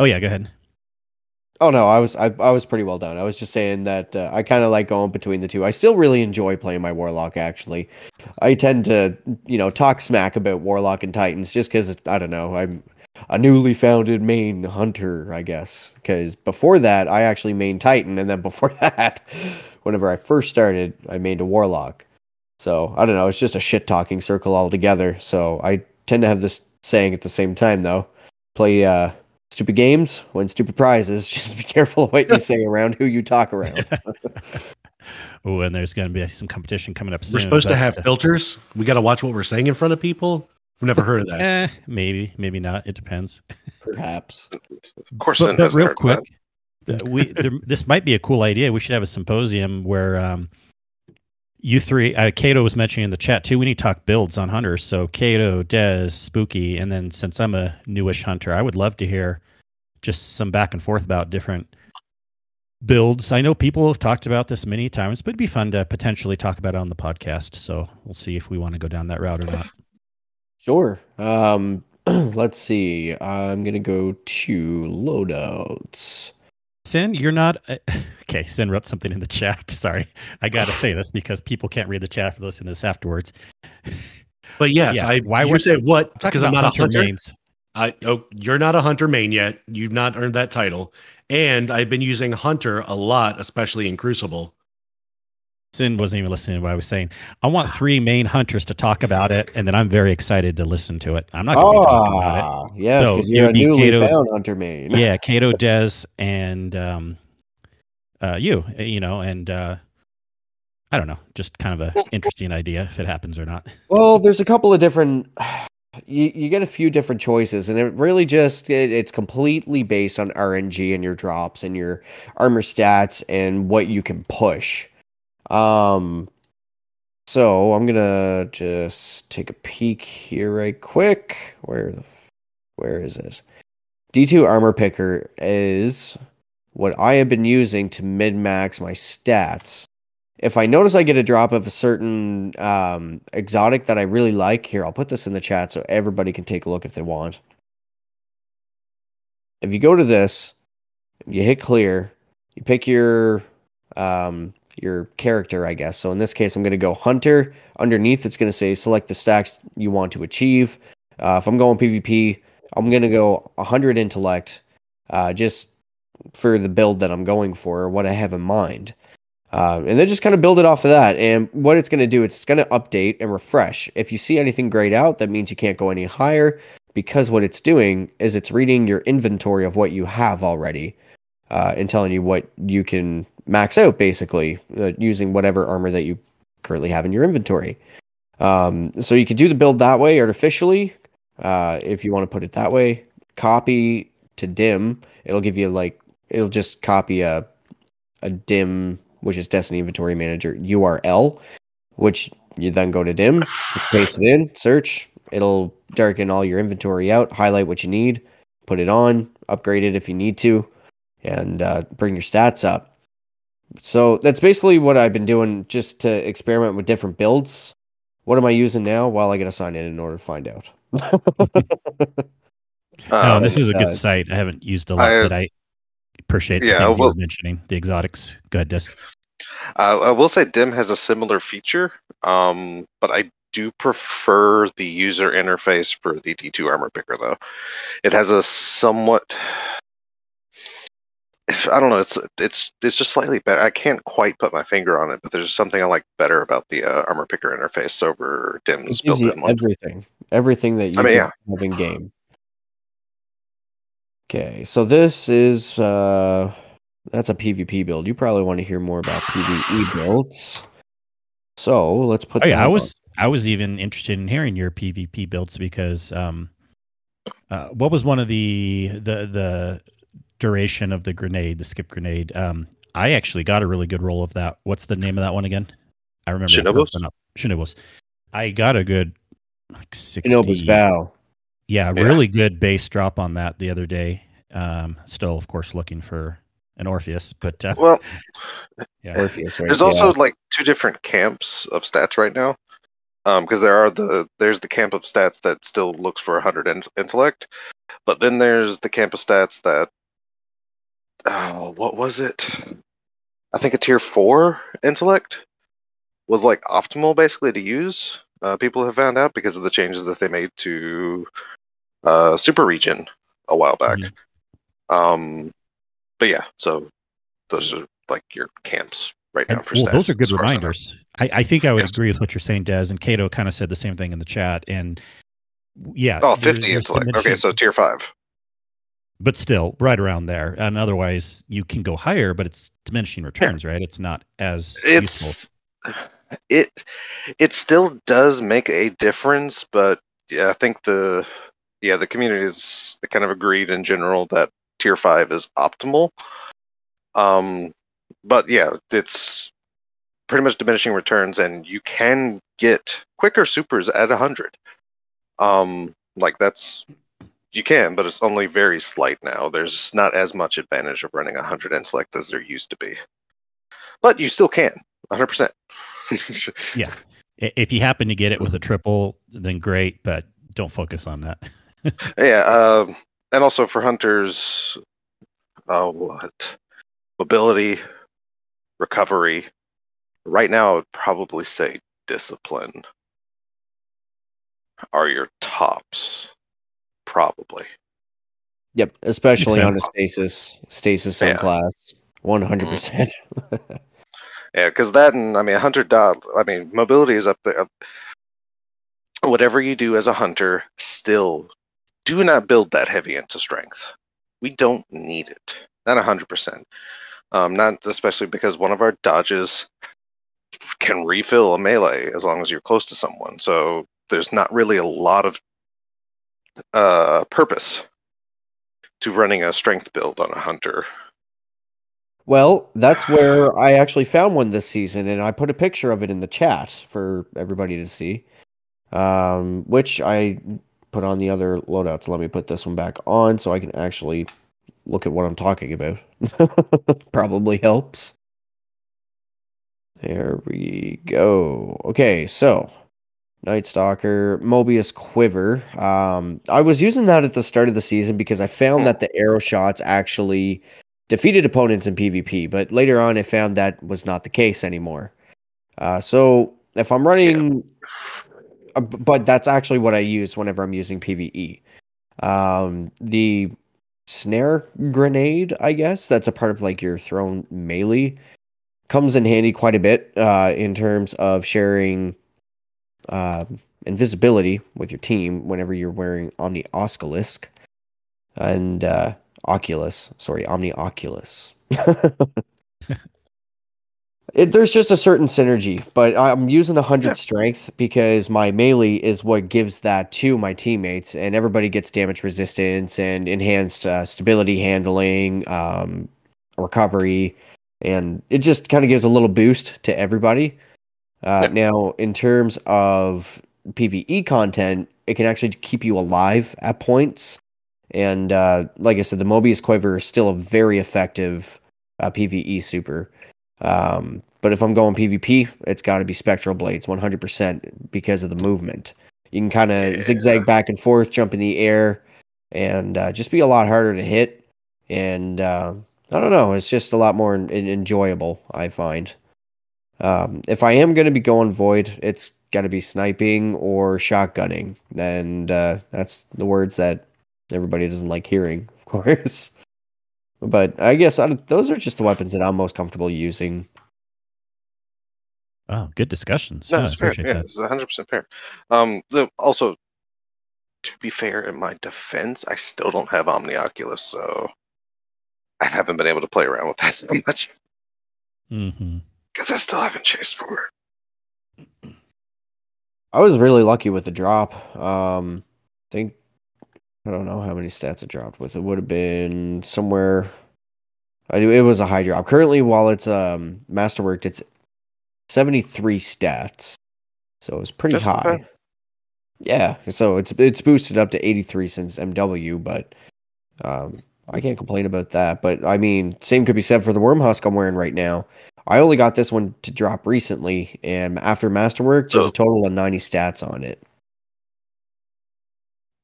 Oh, yeah, go ahead. Oh no, I was I, I was pretty well done. I was just saying that uh, I kind of like going between the two. I still really enjoy playing my warlock. Actually, I tend to you know talk smack about warlock and titans just because I don't know I'm a newly founded main hunter, I guess. Because before that, I actually main titan, and then before that, whenever I first started, I made a warlock. So I don't know. It's just a shit talking circle altogether. So I tend to have this saying at the same time though. Play uh, stupid games, win stupid prizes. Just be careful of what you say around who you talk around. Oh, and there's going to be some competition coming up soon. We're supposed to have uh, filters. We got to watch what we're saying in front of people. I've never heard of that. Eh, maybe, maybe not. It depends. Perhaps. of course, But, but hasn't real quick, we there, this might be a cool idea. We should have a symposium where um, you three, uh, Kato was mentioning in the chat too. We need to talk builds on hunters. So Kato, Des, Spooky, and then since I'm a newish hunter, I would love to hear just some back and forth about different builds. I know people have talked about this many times, but it'd be fun to potentially talk about it on the podcast. So we'll see if we want to go down that route or not. Sure. Um, let's see. I'm gonna go to loadouts. Cyn, you're not uh, okay. Cyn wrote something in the chat. Sorry, I got to say this because people can't read the chat for listening to this afterwards. But yes, Yeah, I why you say what because I'm about not a hunter. mains. I oh you're not a hunter main yet. You've not earned that title, and I've been using hunter a lot, especially in Crucible. Cyn wasn't even listening to what I was saying. I want three main hunters to talk about it, and then I'm very excited to listen to it. I'm not going to be talking about Ah, yes, So, because it you're a newly Kato- found hunter main. Yeah, Kato, Des, and um, uh, you. You know, and uh, I don't know, just kind of an interesting idea if it happens or not. Well, there's a couple of different. You, you get a few different choices, and it really just it, it's completely based on RNG and your drops and your armor stats and what you can push. Um, so I'm gonna just take a peek here right quick. Where the where is it? D2 armor picker is what I have been using to min max my stats if I notice I get a drop of a certain um, exotic that I really like, here, I'll put this in the chat so everybody can take a look if they want. If you go to this, you hit clear, you pick your um, your character, I guess. So in this case, I'm going to go hunter. Underneath, it's going to say select the stacks you want to achieve. Uh, if I'm going PvP, I'm going to go 100 intellect, uh, just for the build that I'm going for, or what I have in mind. Um, and then just kind of build it off of that. And what it's going to do, it's going to update and refresh. If you see anything grayed out, that means you can't go any higher because what it's doing is it's reading your inventory of what you have already uh, and telling you what you can max out basically uh, using whatever armor that you currently have in your inventory. Um, so you could do the build that way artificially uh, if you want to put it that way. Copy to dim. It'll give you like, it'll just copy a, a dim which is Destiny Inventory Manager URL, which you then go to dim, paste it in, search, it'll darken all your inventory out, highlight what you need, put it on, upgrade it if you need to, and uh, bring your stats up. So that's basically what I've been doing just to experiment with different builds. What am I using now? Well, I got to sign in in order to find out. no, Um, this is a good uh, site. I haven't used a lot, I- but I appreciate the Yeah, things you were mentioning. The exotics. Go ahead, Des. Uh, I will say Dim has a similar feature, um, but I do prefer the user interface for the D2 armor picker though. It has a somewhat I don't know, it's it's it's just slightly better. I can't quite put my finger on it, but there's something I like better about the uh, armor picker interface over Dim's It gives you built-in one. everything, everything that you I mean, can have in game. Okay, so this is uh, that's a PvP build. You probably want to hear more about PvE builds. So let's put. Oh yeah, that I on. was I was even interested in hearing your PvP builds because um, uh, what was one of the the the duration of the grenade, the skip grenade? Um, I actually got a really good roll of that. What's the name of that one again? I remember it Shinobu's? popping. Shinobu's. I got a good like sixty. Shinobu's Vow. Yeah, Yeah. really good base drop on that the other day. Um, still, of course, looking for an Orpheus, but uh, Well, yeah. Orpheus, right? There's yeah. also like two different camps of stats right now, because there are the there's the camp of stats that still looks for 100 in- intellect, but then there's the camp of stats that oh what was it? I think a tier four intellect was like optimal basically to use. Uh, people have found out because of the changes that they made to uh, super regen a while back. Mhm. Um, but yeah, so those are like your camps right now for well, stats. those are good as far as I know. reminders. I, I think I would Yes. agree with what you're saying, Des. And Cato kind of said the same thing in the chat. And yeah, Oh, 50 there's intellect. Okay, so tier five. But still right around there. And otherwise, you can go higher, but it's diminishing returns, right? It's not as It's useful. it it still does make a difference, but yeah, I think the yeah the community is kind of agreed in general that tier five is optimal. Um, but yeah, it's pretty much diminishing returns, and you can get quicker supers at hundred. Um, like that's you can, but it's only very slight now. There's not as much advantage of running a hundred intellect as there used to be, but you still can, 100. percent Yeah. If you happen to get it with a triple, then great, but don't focus on that. Yeah, um, and also for hunters, uh, what mobility, recovery. Right now, I would probably say discipline are your tops, probably. Yep, especially on a stasis stasis on Yeah. class. One hundred percent. Yeah, because that and I mean, a hunter dot. I mean, mobility is up there. Whatever you do as a hunter, still do not build that heavy into strength. We don't need it. Not hundred percent. Um, not especially because one of our dodges can refill a melee as long as you're close to someone. So there's not really a lot of uh, purpose to running a strength build on a hunter. Well, that's where I actually found one this season, and I put a picture of it in the chat for everybody to see. Um, which I put on the other loadouts. Let me put this one back on so I can actually look at what I'm talking about. Probably helps. There we go. Okay, so Night Stalker, Moebius Quiver. Um, I was using that at the start of the season because I found that the arrow shots actually defeated opponents in PvP, but later on I found that was not the case anymore. Uh, so if I'm running, uh, but that's actually what I use whenever I'm using PvE. Um, the snare grenade, I guess, that's a part of like your thrown melee, comes in handy quite a bit uh, in terms of sharing um invisibility with your team whenever you're wearing Omni Osculisk and uh, Oculus. Sorry, Omni Oculus. it, there's just a certain synergy, but I'm using a hundred Yeah. strength because my melee is what gives that to my teammates, and everybody gets damage resistance and enhanced uh, stability handling, um, recovery, and it just kind of gives a little boost to everybody. Uh, Yep. Now, in terms of PVE content, it can actually keep you alive at points. And uh, like I said, the Moebius Quiver is still a very effective uh, PVE super. Um, but if I'm going PvP, it's got to be Spectral Blades 100% because of the movement. You can kind of Yeah. zigzag back and forth, jump in the air, and uh, just be a lot harder to hit. And uh, I don't know, it's just a lot more en- enjoyable, I find. Um, if I am going to be going void, it's got to be sniping or shotgunning, and uh, that's the words that everybody doesn't like hearing, of course. But I guess I, those are just the weapons that I'm most comfortable using. Oh, good discussions. No, Yeah, it's fair. Yeah, that. it's 100 percent fair. Um, the, also, to be fair, in my defense, I still don't have Omni Oculus, so I haven't been able to play around with that so much hmm because I still haven't chased for it. I was really lucky with the drop. Um, I think I don't know how many stats it dropped with. It would have been somewhere. I knew it was a high drop. Currently, while it's um masterworked, it's seventy three stats, so it was pretty That's high. Yeah, so it's it's boosted up to eighty three since MW, but um, I can't complain about that. But I mean, same could be said for the worm husk I'm wearing right now. I only got this one to drop recently, and after masterwork, there's a total of ninety stats on it.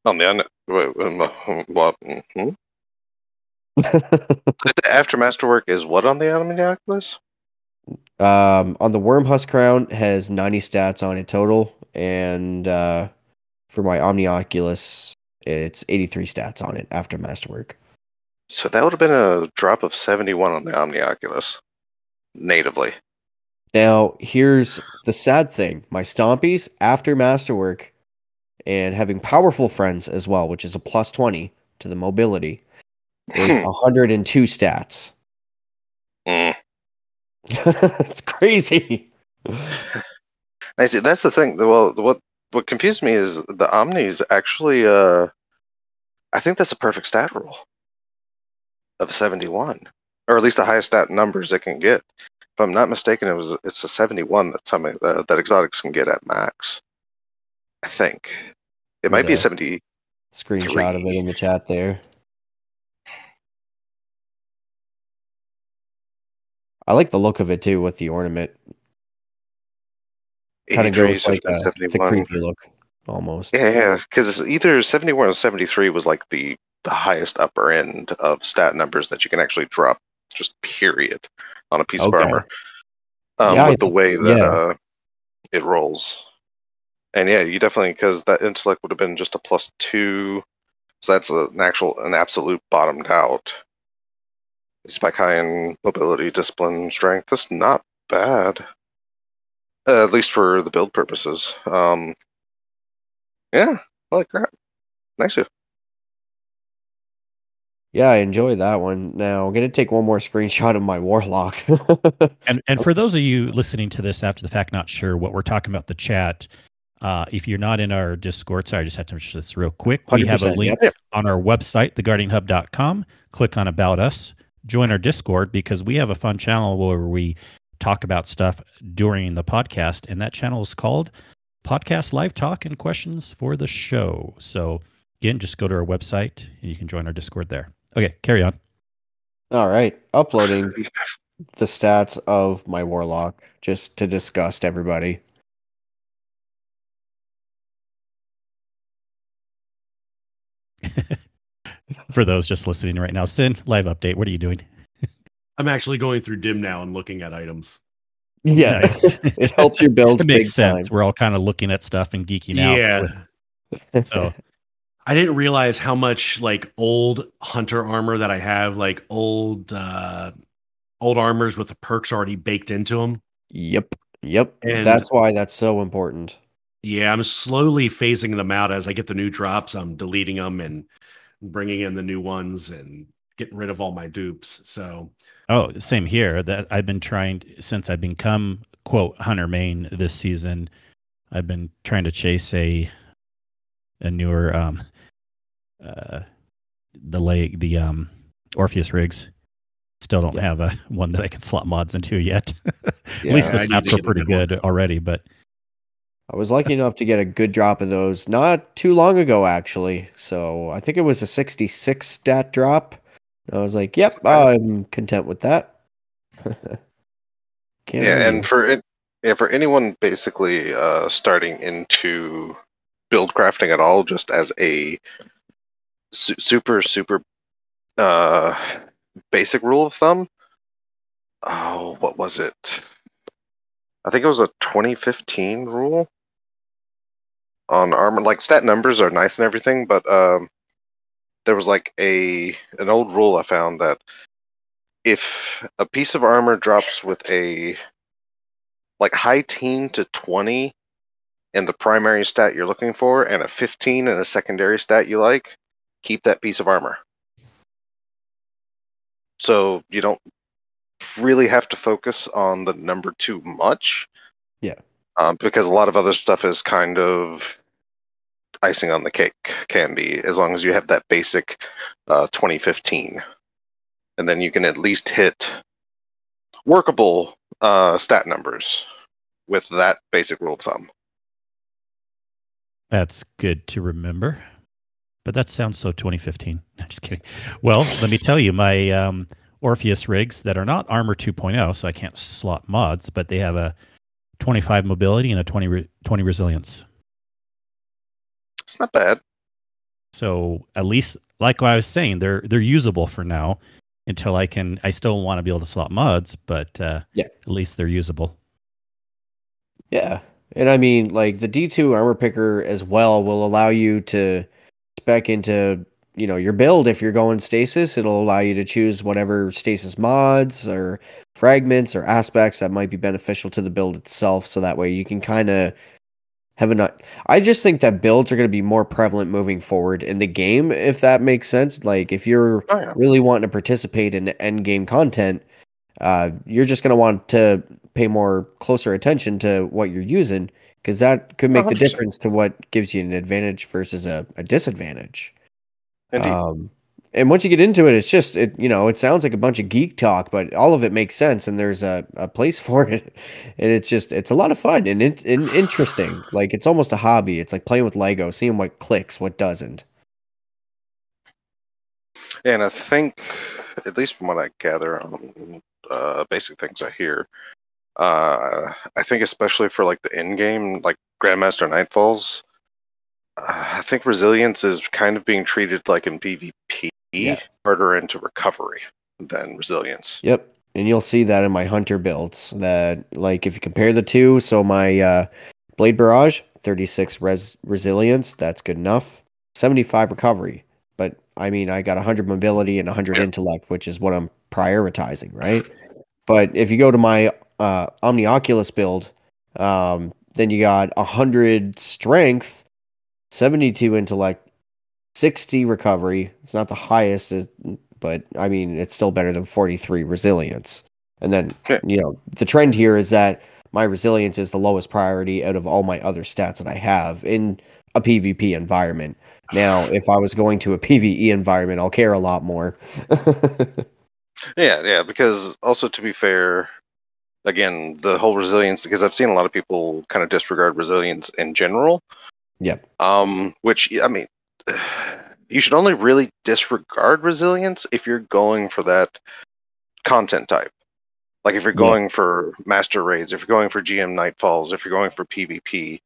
On the un- wait, what? mhm. After Masterwork is what on the Oculus? Um, on the Worm Husk Crown has 90 stats on it total, and uh, for my Omni Oculus, it's 83 stats on it after Masterwork. So that would have been a drop of 71 on the Omni Oculus natively. Now, here's the sad thing: my Stompies after Masterwork, and having powerful friends as well, which is a plus 20 to the mobility, is 102 stats. Mm. it's crazy. I see. That's the thing. Well, what what confused me is the Omni's actually. Uh, I think that's a perfect stat roll of seventy-one, or at least the highest stat numbers it can get. If I'm not mistaken, it was it's a seventy-one that some uh, that exotics can get at max. I think it might be a seventy. screenshot of it in the chat there. I like the look of it too with the ornament. Kind of 83, goes like a, it's a creepy look almost. Yeah, yeah, because either 71 or 73 was like the the highest upper end of stat numbers that you can actually drop, just period, on a piece of armor. Um, Yeah, with the way that yeah. uh, it rolls. And yeah, you definitely because that intellect would have been just a plus two, so that's a, an actual an absolute bottomed out. Spike high in mobility, discipline, strength. That's not bad, uh, at least for the build purposes. Um, yeah, I like that. Nice. Yeah, I enjoy that one. Now I'm gonna take one more screenshot of my warlock. And and for those of you listening to this after the fact, not sure what we're talking about the chat. Uh, if you're not in our Discord, sorry, I just had to mention this real quick. We have a link yep. on our website, theguardianhub.com. Click on About Us, join our Discord because we have a fun channel where we talk about stuff during the podcast, and that channel is called Podcast Live Talk and Questions for the Show. So again, just go to our website and you can join our Discord there. Okay, carry on. All right, uploading the stats of my warlock just to disgust everybody. For those just listening right now, Cyn live update. What are you doing? I'm actually going through dim now and looking at items. Yeah, Nice. it helps your build. it makes big sense. time. We're all kind of looking at stuff and geeking out. Yeah. So I didn't realize how much like old hunter armor that I have, like old uh old armors with the perks already baked into them. Yep, yep. And- That's why that's so important. Yeah, I'm slowly phasing them out as I get the new drops. I'm deleting them and bringing in the new ones and getting rid of all my dupes. So Oh, same here. That I've been trying since I've become quote hunter main this season. I've been trying to chase a a newer um uh the leg the um Orpheus rigs. Still don't Yeah. have a one that I can slot mods into yet. At Yeah, least the I need to stats are pretty good one. already, but I was lucky enough to get a good drop of those not too long ago, actually. So I think it was a 66 stat drop. I was like, yep, I'm content with that. Can't yeah, argue. and for it, yeah, for anyone basically uh, starting into build crafting at all, just as a su- super super uh, basic rule of thumb. Oh, what was it? I think it was a 2015 rule on armor. Like stat numbers are nice and everything, but um, there was like a an old rule I found that if a piece of armor drops with a like high teen to 20 in the primary stat you're looking for and a 15 in a secondary stat you like, keep that piece of armor. So you don't really have to focus on the number too much. Yeah. Um, because a lot of other stuff is kind of icing on the cake, can be, as long as you have that basic uh, 2015. And then you can at least hit workable uh, stat numbers with that basic rule of thumb. That's good to remember. But that sounds so 2015. No, just kidding. Well, let me tell you, my um, Orpheus rigs that are not Armor 2.0, so I can't slot mods, but they have a 25 mobility and a 20, re- 20 resilience. It's not bad. So at least, like I was saying, they're they're usable for now until I can. I still want to be able to slot mods, but uh, Yeah. at least they're usable. Yeah. And I mean, like the D2 armor picker as well will allow you to spec into, you know, your build if you're going stasis. It'll allow you to choose whatever stasis mods or fragments or aspects that might be beneficial to the build itself. So that way you can kind of have a not. I just think that builds are going to be more prevalent moving forward in the game, if that makes sense. Like if you're Oh, yeah. really wanting to participate in end game content, uh, you're just going to want to pay more closer attention to what you're using because that could make the 100%. difference to what gives you an advantage versus a, a disadvantage. Indeed. Um, and once you get into it, it's just it you know it sounds like a bunch of geek talk, but all of it makes sense, and there's a, a place for it, and it's just it's a lot of fun and, in, and interesting. Like it's almost a hobby. It's like playing with Lego, seeing what clicks, what doesn't. And I think, at least from what I gather on uh, basic things I hear, uh, I think especially for like the end game, like Grandmaster Nightfalls, uh, I think resilience is kind of being treated like in PvP Yeah. harder into recovery than resilience. Yep. And you'll see that in my hunter builds. That like if you compare the two, so my uh, blade barrage, 36 res resilience, that's good enough. 75 recovery. But I mean I got 100 mobility and 100 Yeah. intellect, which is what I'm prioritizing, right? But if you go to my uh, Omni Oculus build, um, then you got 100 strength, 72 intellect, 60 recovery. It's not the highest, but I mean, it's still better than 43 resilience. And then, Okay. you know, the trend here is that my resilience is the lowest priority out of all my other stats that I have in a PvP environment. Now, if I was going to a PvE environment, I'll care a lot more. Yeah, yeah, because also to be fair, again, the whole resilience because I've seen a lot of people kind of disregard resilience in general. Yep. Um, which I mean, you should only really disregard resilience if you're going for that content type. Like if you're Yeah. going for master raids, if you're going for GM Nightfalls, if you're going for PvP.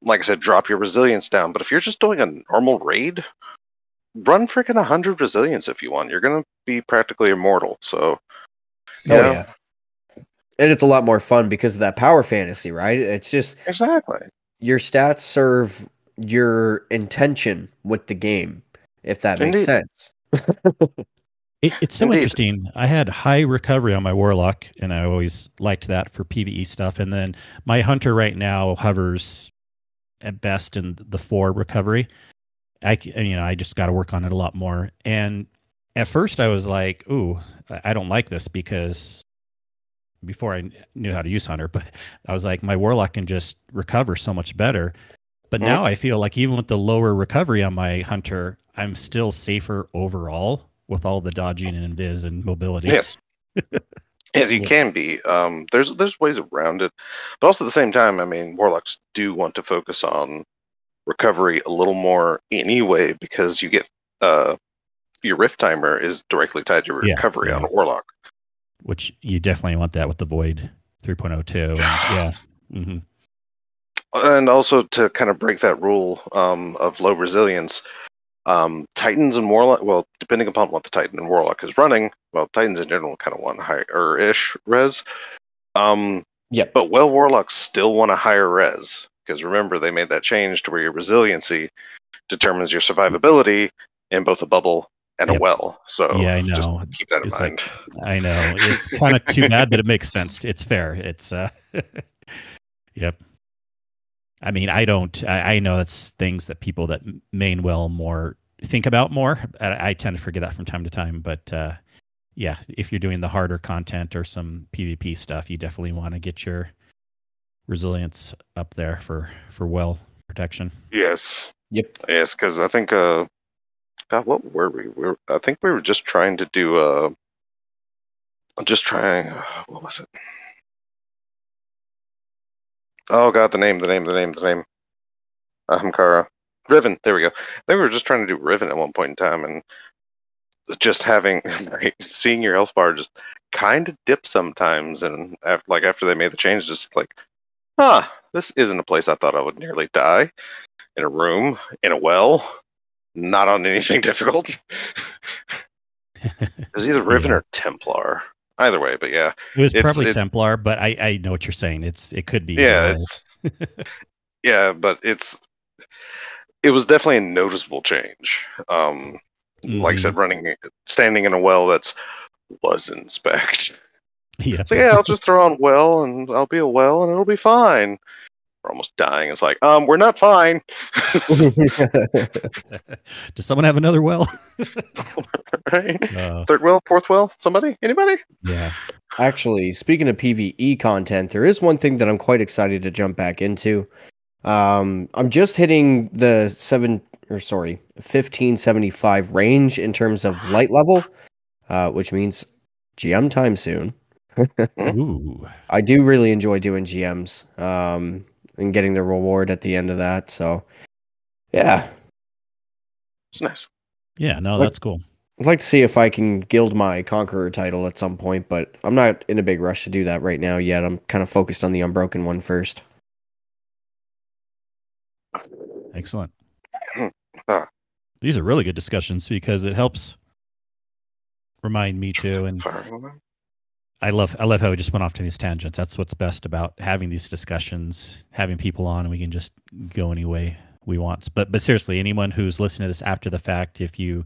Like I said, drop your resilience down. But if you're just doing a normal raid, run freaking 100 resilience if you want. You're going to be practically immortal. So, Oh, yeah. yeah. And it's a lot more fun because of that power fantasy, right? It's just Exactly. your stats serve your intention with the game, if that makes sense. It, it's so Indeed. interesting. I had high recovery on my warlock, and I always liked that for PVE stuff. And then my hunter right now hovers at best in the four recovery. I you know I just got to work on it a lot more. And at first I was like, "Ooh, I don't like this," because before I knew how to use hunter, but I was like, my warlock can just recover so much better. But Mhm. now I feel like even with the lower recovery on my hunter, I'm still safer overall with all the dodging and invis and mobility. Yes. yes, you Yeah. can be. Um, there's there's ways around it, but also at the same time, I mean, warlocks do want to focus on recovery a little more anyway because you get uh your rift timer is directly tied to your Yeah, recovery on yeah. a warlock. which you definitely want that with the void 3.02. And yeah. hmm and also to kind of break that rule um, of low resilience, um, Titans and Warlock. Well, depending upon what the Titan and Warlock is running, well, Titans in general kind of want higher ish res. Um, Yep. But well, Warlocks still want a higher res because remember they made that change to where your resiliency determines your survivability in both a bubble and Yep. a well. So Yeah, I know. keep that in It's mind. like- I know. It's kind of too bad, but it makes sense. It's fair. It's, uh, yep. I mean, I don't, I, I know that's things that people that main well more think about more. I, I tend to forget that from time to time, but, uh, yeah, if you're doing the harder content or some PvP stuff, you definitely want to get your resilience up there for for well protection. yes. Yep. Yes, because I think, uh, God, what were we? we were, I think we were just trying to do, uh, just trying, what was it? Oh, God, the name, the name, the name, the name. Ahamkara. Riven, there we go. I think we were just trying to do Riven at one point in time, and just having, seeing your health bar just kind of dip sometimes, and after, like after they made the change, just like, ah, this isn't a place I thought I would nearly die in a room, in a well, not on anything difficult. It's either Riven Yeah. or Templar. Either way, but yeah. It was probably it- Templar, but I, I know what you're saying. It's it could be. Yeah, it's yeah, but it's it was definitely a noticeable change. Um like I said, running standing in a well that's was inspect. yeah. So yeah, I'll just throw on well and I'll be a well and it'll be fine. We're almost dying. It's like, um, we're not fine. Does someone have another well? right? Uh, Third well, fourth well, somebody? Anybody? yeah. Actually, speaking of PVE content, there is one thing that I'm quite excited to jump back into. Um, I'm just hitting the seven or sorry, 1575 range in terms of light level, uh, which means GM time soon. Ooh. I do really enjoy doing GMs um, and getting the reward at the end of that. So, yeah, It's nice. Yeah, no, What- that's cool. I'd like to see if I can gild my Conqueror title at some point, but I'm not in a big rush to do that right now yet. I'm kind of focused on the Unbroken one first. Excellent. These are really good discussions because it helps remind me too. And I love I love how we just went off to these tangents. That's what's best about having these discussions, having people on, and we can just go any way we want. But but seriously, anyone who's listening to this after the fact, if you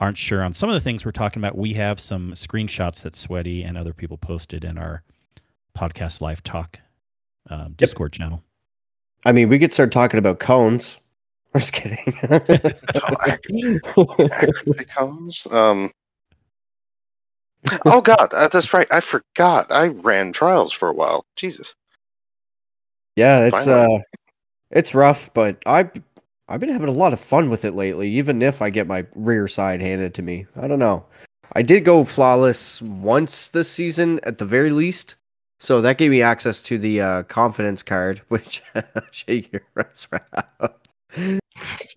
aren't sure on some of the things we're talking about, we have some screenshots that Sweaty and other people posted in our podcast live talk um, Discord channel. I mean, we could start talking about cones. I'm just kidding. Accuracy cones. Um. Oh God, uh, that's right. I forgot. I ran trials for a while. Jesus. yeah, it's uh, it's rough, but I I've been having a lot of fun with it lately. Even if I get my rear side handed to me, I don't know. I did go flawless once this season, at the very least. So that gave me access to the uh, confidence card, which shake your ass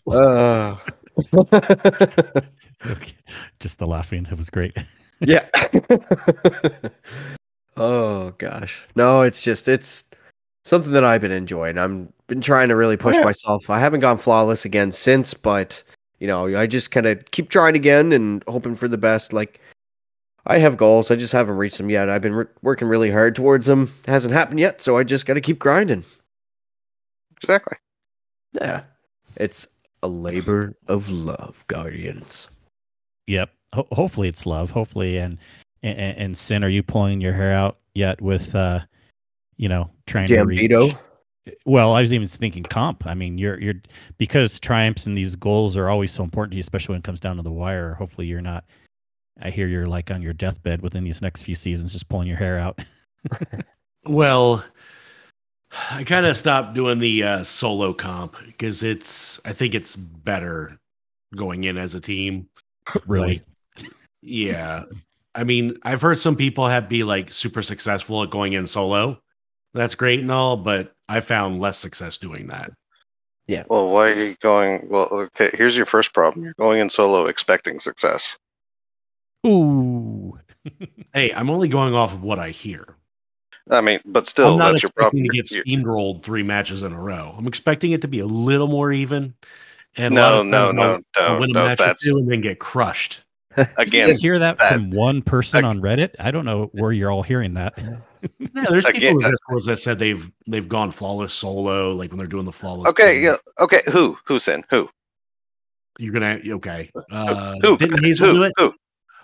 uh. Just the laughing, it was great. Yeah. oh gosh. No, it's just it's something that I've been enjoying. I'm been trying to really push yeah. myself. I haven't gone flawless again since, but you know, I just kind of keep trying again and hoping for the best. Like I have goals, I just haven't reached them yet. I've been re- working really hard towards them. hasn't happened yet, so I just got to keep grinding. Exactly. Yeah. It's a labor of love, Guardians. Yep. Ho- hopefully it's love. Hopefully, and, and and Cyn, are you pulling your hair out yet with, uh, you know, trying to reach? Well, I was even thinking comp. I mean, you're you're because triumphs and these goals are always so important to you, especially when it comes down to the wire. Hopefully, you're not. I hear you're like on your deathbed within these next few seasons, just pulling your hair out. Well, I kind of stopped doing the uh, solo comp because it's. I think it's better going in as a team. really? Yeah, I mean, I've heard some people have be like super successful at going in solo. That's great and all, but I found less success doing that. Yeah. Well, why are you going? Well, okay. Here's your first problem. You're going in solo expecting success. Ooh. Hey, I'm only going off of what I hear. I mean, but still, I'm not that's your expecting problem. to get You're- steamrolled three matches in a row. I'm expecting it to be a little more even. And a lot no, of no, times no, I'll, I'll no, win a no. match or That's two and then get crushed. again. you hear that that- from one person Ag- on Reddit? I don't know where you're all hearing that. Yeah, there's people Again, in discords that said they've they've gone flawless solo, like when they're doing the flawless. Okay, yeah. Okay, who? Who's in? Who? you're gonna okay. Uh, who? didn't Hazel who? do it? Who?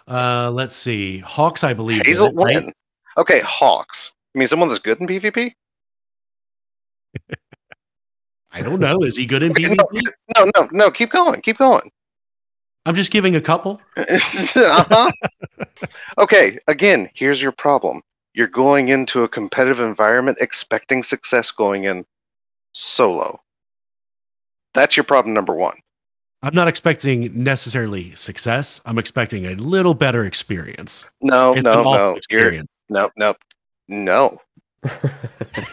Uh, let's see, Hawks, I believe. Hazel it, right? Okay, Hawks. I mean, someone that's good in PvP. I don't know. Is he good in Okay, PvP? no, no, no, no. Keep going. Keep going. I'm just giving a couple. uh-huh. Okay, again, here's your problem. You're going into a competitive environment expecting success going in solo. That's your problem number one. I'm not expecting necessarily success. I'm expecting a little better experience. No, It's no, no. You're experience. no, no, no,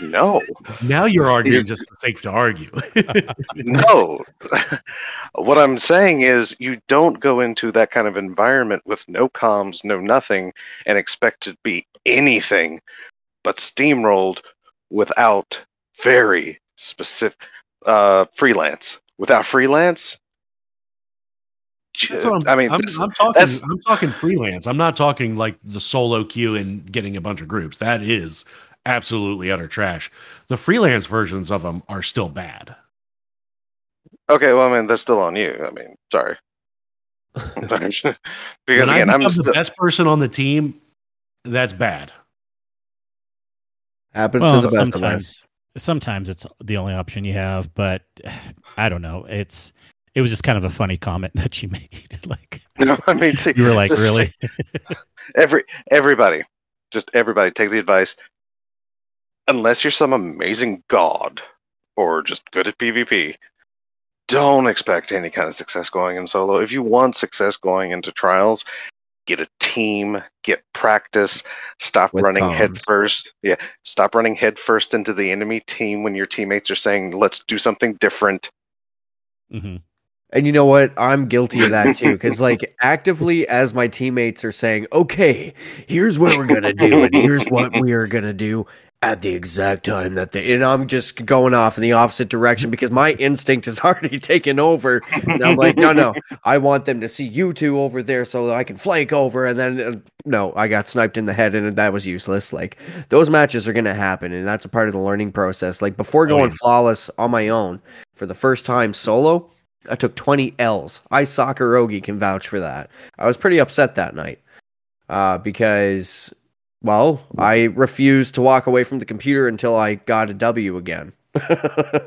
no, Now you're arguing just for sake to argue. no. what I'm saying is, you don't go into that kind of environment with no comms, no nothing, and expect to be anything but steamrolled without very specific uh, freelance. Without freelance, That's what I'm, I mean, I'm, this- I'm talking. I'm talking freelance. I'm not talking like the solo queue and getting a bunch of groups. That is absolutely utter trash. The freelance versions of them are still bad. okay. Well, I mean, that's still on you. I mean, sorry. because when again, I I'm still, the best person on the team, that's bad. Happens Well, to the best of us. sometimes sometimes it's the only option you have, but I don't know. It's it was just kind of a funny comment that you made. like no, I mean, see, you were like, just- really? every everybody, just everybody, take the advice. Unless you're some amazing god or just good at PvP, don't expect any kind of success going in solo. If you want success going into trials, get a team, get practice, stop With running comms. head first. Yeah, stop running head first into the enemy team when your teammates are saying, "Let's do something different." hmm And you know what? I'm guilty of that too. Because, like, actively, as my teammates are saying, okay, here's what we're going to do, and here's what we are going to do at the exact time that they, and I'm just going off in the opposite direction because my instinct is already taken over. And I'm like, no, no, I want them to see you two over there so that I can flank over. And then, uh, no, I got sniped in the head and that was useless. Like, those matches are going to happen. And that's a part of the learning process. Like, before Oh, going flawless on my own for the first time solo, I took 20 L's. I Sakarogi can vouch for that. I was pretty upset that night uh, because, well, I refused to walk away from the computer until I got a W again.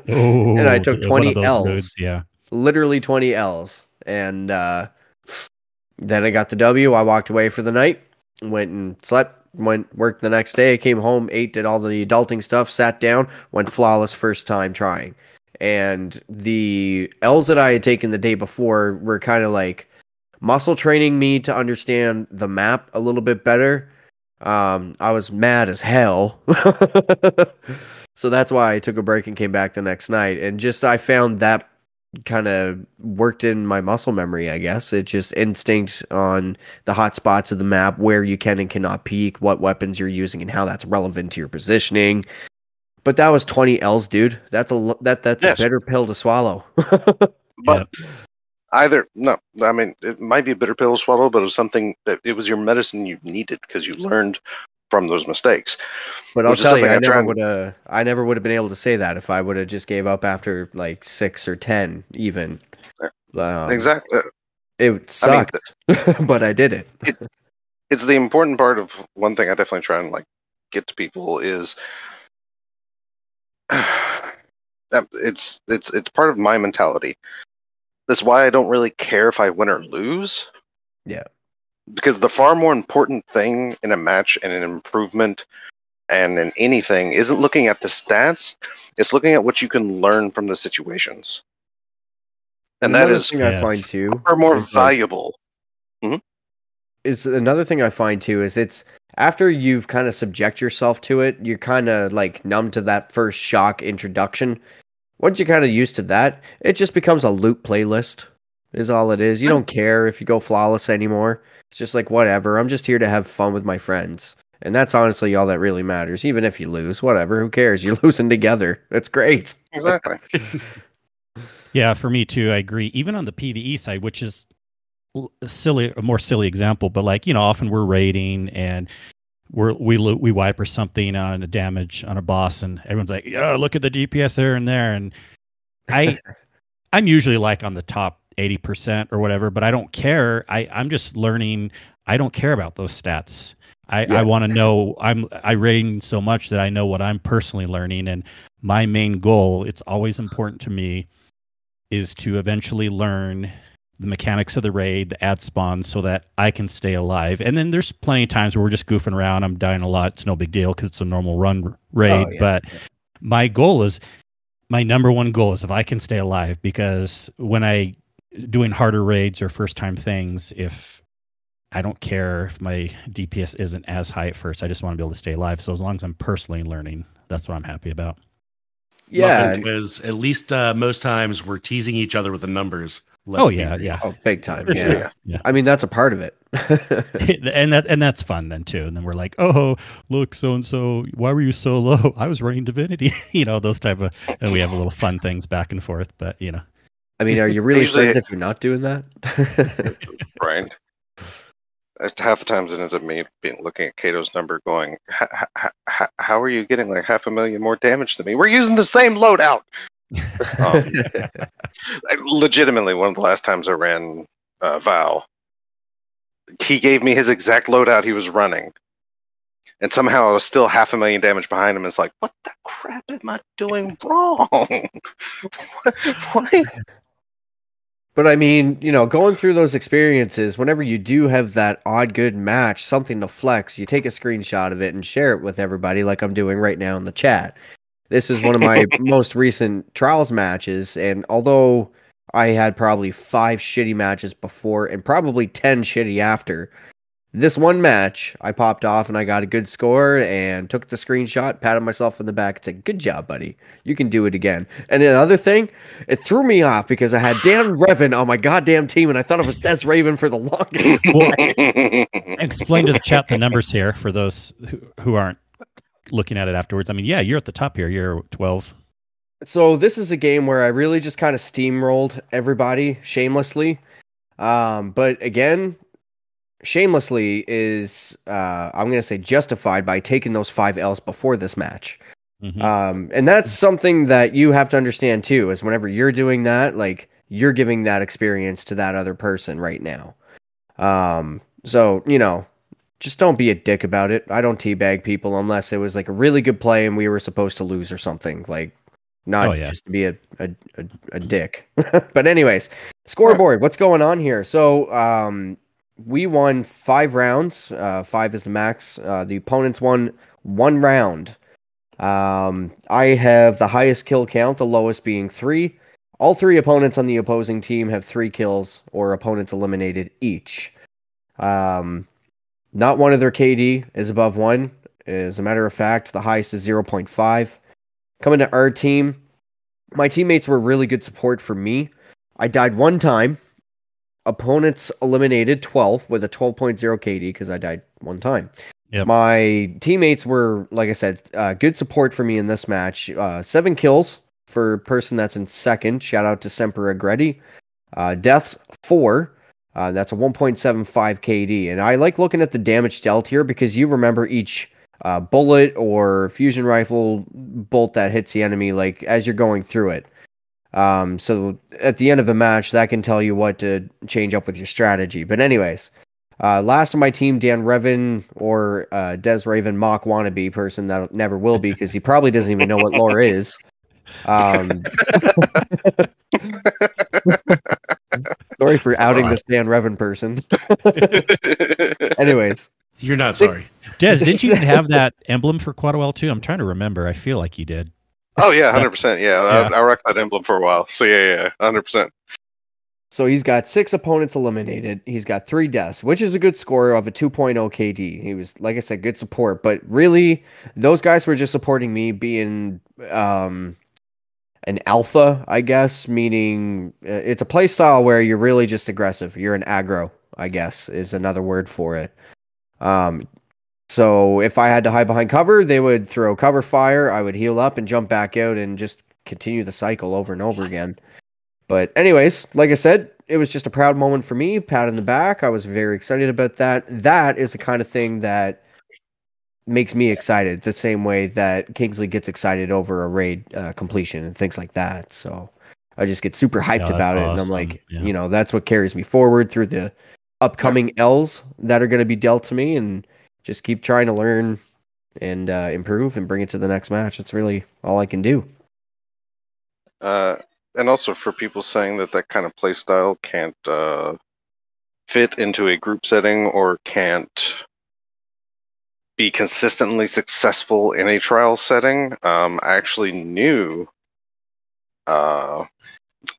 Oh, And I took 20 Ls. moods, Yeah. Literally 20 L's. And uh, then I got the W. I walked away for the night, went and slept, went worked the next day, came home, ate, did all the adulting stuff, sat down, went flawless first time trying. And the L's that I had taken the day before were kind of like muscle training me to understand the map a little bit better. Um, I was mad as hell. so that's why I took a break and came back the next night. And just I found that kind of worked in my muscle memory, I guess. It just instinct on the hot spots of the map, where you can and cannot peek, what weapons you're using, and how that's relevant to your positioning. But that was 20 L's, dude. That's a that that's Yes. a bitter pill to swallow. But either no, I mean it might be a bitter pill to swallow, but it was something that it was your medicine you needed because you learned from those mistakes. But I'll tell you, I I never would have. I never would have been able to say that if I would have just gave up after like six or ten, even. Um, exactly. It I mean, sucked, but I did it. it's the important part of one thing I definitely try and like get to people is that it's it's it's part of my mentality. That's why I don't really care if I win or lose. Yeah. Because the far more important thing in a match and an improvement and in anything isn't looking at the stats, it's looking at what you can learn from the situations. And that Another is thing I Yes. find too. far more is, like, valuable. Hmm? is another thing I find too is it's after you've kind of subject yourself to it, you're kind of like numb to that first shock introduction. Once you're kind of used to that, it just becomes a loop playlist. Is all it is. You don't care if you go flawless anymore. It's just like whatever. I'm just here to have fun with my friends. And that's honestly all that really matters. Even if you lose, whatever, who cares? You're losing together. It's great. Exactly. Yeah, for me too. I agree. Even on the PVE side, which is l- a silly, a more silly example, but like you know, often we're raiding and we're we lo- we wipe or something on a damage on a boss, and everyone's like, "Yeah, look at the DPS there and there." And I, I'm usually like on the top eighty percent or whatever, but I don't care. I I'm just learning. I don't care about those stats. I, Yeah. I want to know. I'm I raid so much that I know what I'm personally learning, and my main goal. It's always important to me is to eventually learn the mechanics of the raid, the ad spawn, so that I can stay alive. And then there's plenty of times where we're just goofing around. I'm dying a lot. It's no big deal because it's a normal run raid. Oh, yeah. But my goal is my number one goal is if I can stay alive because when I doing harder raids or first time things, if I don't care if my DPS isn't as high at first, I just want to be able to stay alive. So as long as I'm personally learning, that's what I'm happy about. Yeah. because at least uh, most times we're teasing each other with the numbers. Oh yeah, yeah. Oh, big time. For Yeah. sure. I mean, that's a part of it. and that and that's fun then too. And then we're like, oh, look, so and so, why were you so low? I was running divinity, you know, those type of, and we have a little fun things back and forth. But you know, I mean, are you really Usually- friends if you're not doing that? right? Half the times it ends up me being looking at Kato's number, going, "H- h- h- "How are you getting like half a million more damage than me? We're using the same loadout." Um, legitimately, one of the last times I ran uh, Val, he gave me his exact loadout he was running, and somehow I was still half a million damage behind him. It's like, what the crap am I doing wrong? Why? But I mean, you know, going through those experiences, whenever you do have that odd good match, something to flex, you take a screenshot of it and share it with everybody, like I'm doing right now in the chat. This is one of my most recent trials matches, and although I had probably five shitty matches before and probably 10 shitty after, This one match, I popped off and I got a good score and took the screenshot, patted myself on the back, and said, Good job, buddy. You can do it again. And another thing, it threw me off because I had Dan Revin on my goddamn team and I thought it was Des Raven for the longest. Explain to the chat the numbers here for those who, who aren't looking at it afterwards. I mean, yeah, you're at the top here. You're 12. So this is a game where I really just kind of steamrolled everybody shamelessly. Um, but again, shamelessly is uh, I'm gonna say justified by taking those five L's before this match. Mhm. Um, and that's something that you have to understand too, is whenever you're doing that, like you're giving that experience to that other person right now. Um, so you know, just don't be a dick about it. I don't teabag people unless it was like a really good play and we were supposed to lose or something. Like, not Oh, yeah. just to be a a, a, a dick. but anyways, scoreboard. What's going on here? So, um, we won five rounds. Uh, five is the max. Uh, the opponents won one round. Um, I have the highest kill count, the lowest being three. All three opponents on the opposing team have three kills or opponents eliminated each. Um, not one of their KD is above one. As a matter of fact, the highest is 0.5. Coming to our team, my teammates were really good support for me. I died one time. Opponents eliminated 12 with a 12.0 KD because I died one time. Yep. My teammates were, like I said, uh, good support for me in this match. Uh, seven kills for person that's in second. Shout out to Semper Agretti. Uh, deaths, four. Uh, that's a 1.75 KD. And I like looking at the damage dealt here because you remember each uh, bullet or fusion rifle bolt that hits the enemy, like as you're going through it. Um, so at the end of the match, that can tell you what to change up with your strategy. But anyways, uh, last of my team, Dan Revan or uh, Des Raven mock wannabe person that never will be because he probably doesn't even know what lore is. Um, sorry for outing this Dan Revan person. Anyways, You're not sorry. Des, didn't you have that emblem for quite a while too? I'm trying to remember. I feel like you did. oh yeah, hundred percent. Yeah, yeah. I, I rocked that emblem for a while. So yeah, yeah, hundred percent. So he's got six opponents eliminated. He's got three deaths, which is a good score of a 2.0 KD. He was, like I said, good support. But really, those guys were just supporting me being um, an alpha, I guess, meaning uh, it's a play style where you're really just aggressive. You're an aggro, I guess, is another word for it. Um, so if I had to hide behind cover, they would throw cover fire. I would heal up and jump back out and just continue the cycle over and over again. But anyways, like I said, it was just a proud moment for me, pat in the back. I was very excited about that. That is the kind of thing that makes me excited, the same way that Kingsley gets excited over a raid uh, completion and things like that. So I just get super hyped that's about it, and I'm like, Yeah. you know, that's what carries me forward through the upcoming L's that are going to be dealt to me, and just keep trying to learn and uh, improve and bring it to the next match. That's really all I can do. Uh, and also for people saying that that kind of play style can't uh, fit into a group setting or can't be consistently successful in a trial setting, um, I actually knew uh,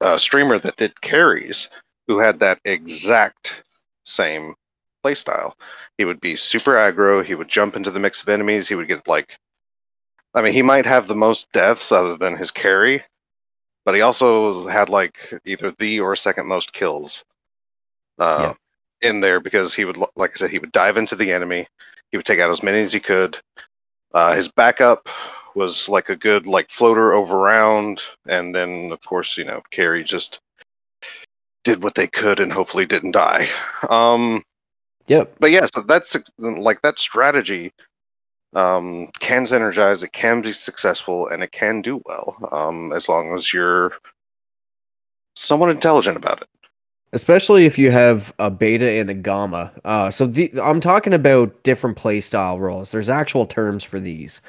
a streamer that did carries who had that exact same play style. He would be super aggro. He would jump into the mix of enemies. He would get like, I mean, he might have the most deaths other than his carry, but he also had like either the or second most kills uh, in there because he would, like I said, he would dive into the enemy. He would take out as many as he could. Uh, his backup was like a good like floater over round, and then of course you know carry just did what they could and hopefully didn't die. Um, Yep. but yeah, so that's like that strategy um, can synergize, it can be successful, and it can do well um, as long as you're somewhat intelligent about it. Especially if you have a beta and a gamma. Uh, so the, I'm talking about different playstyle roles. There's actual terms for these.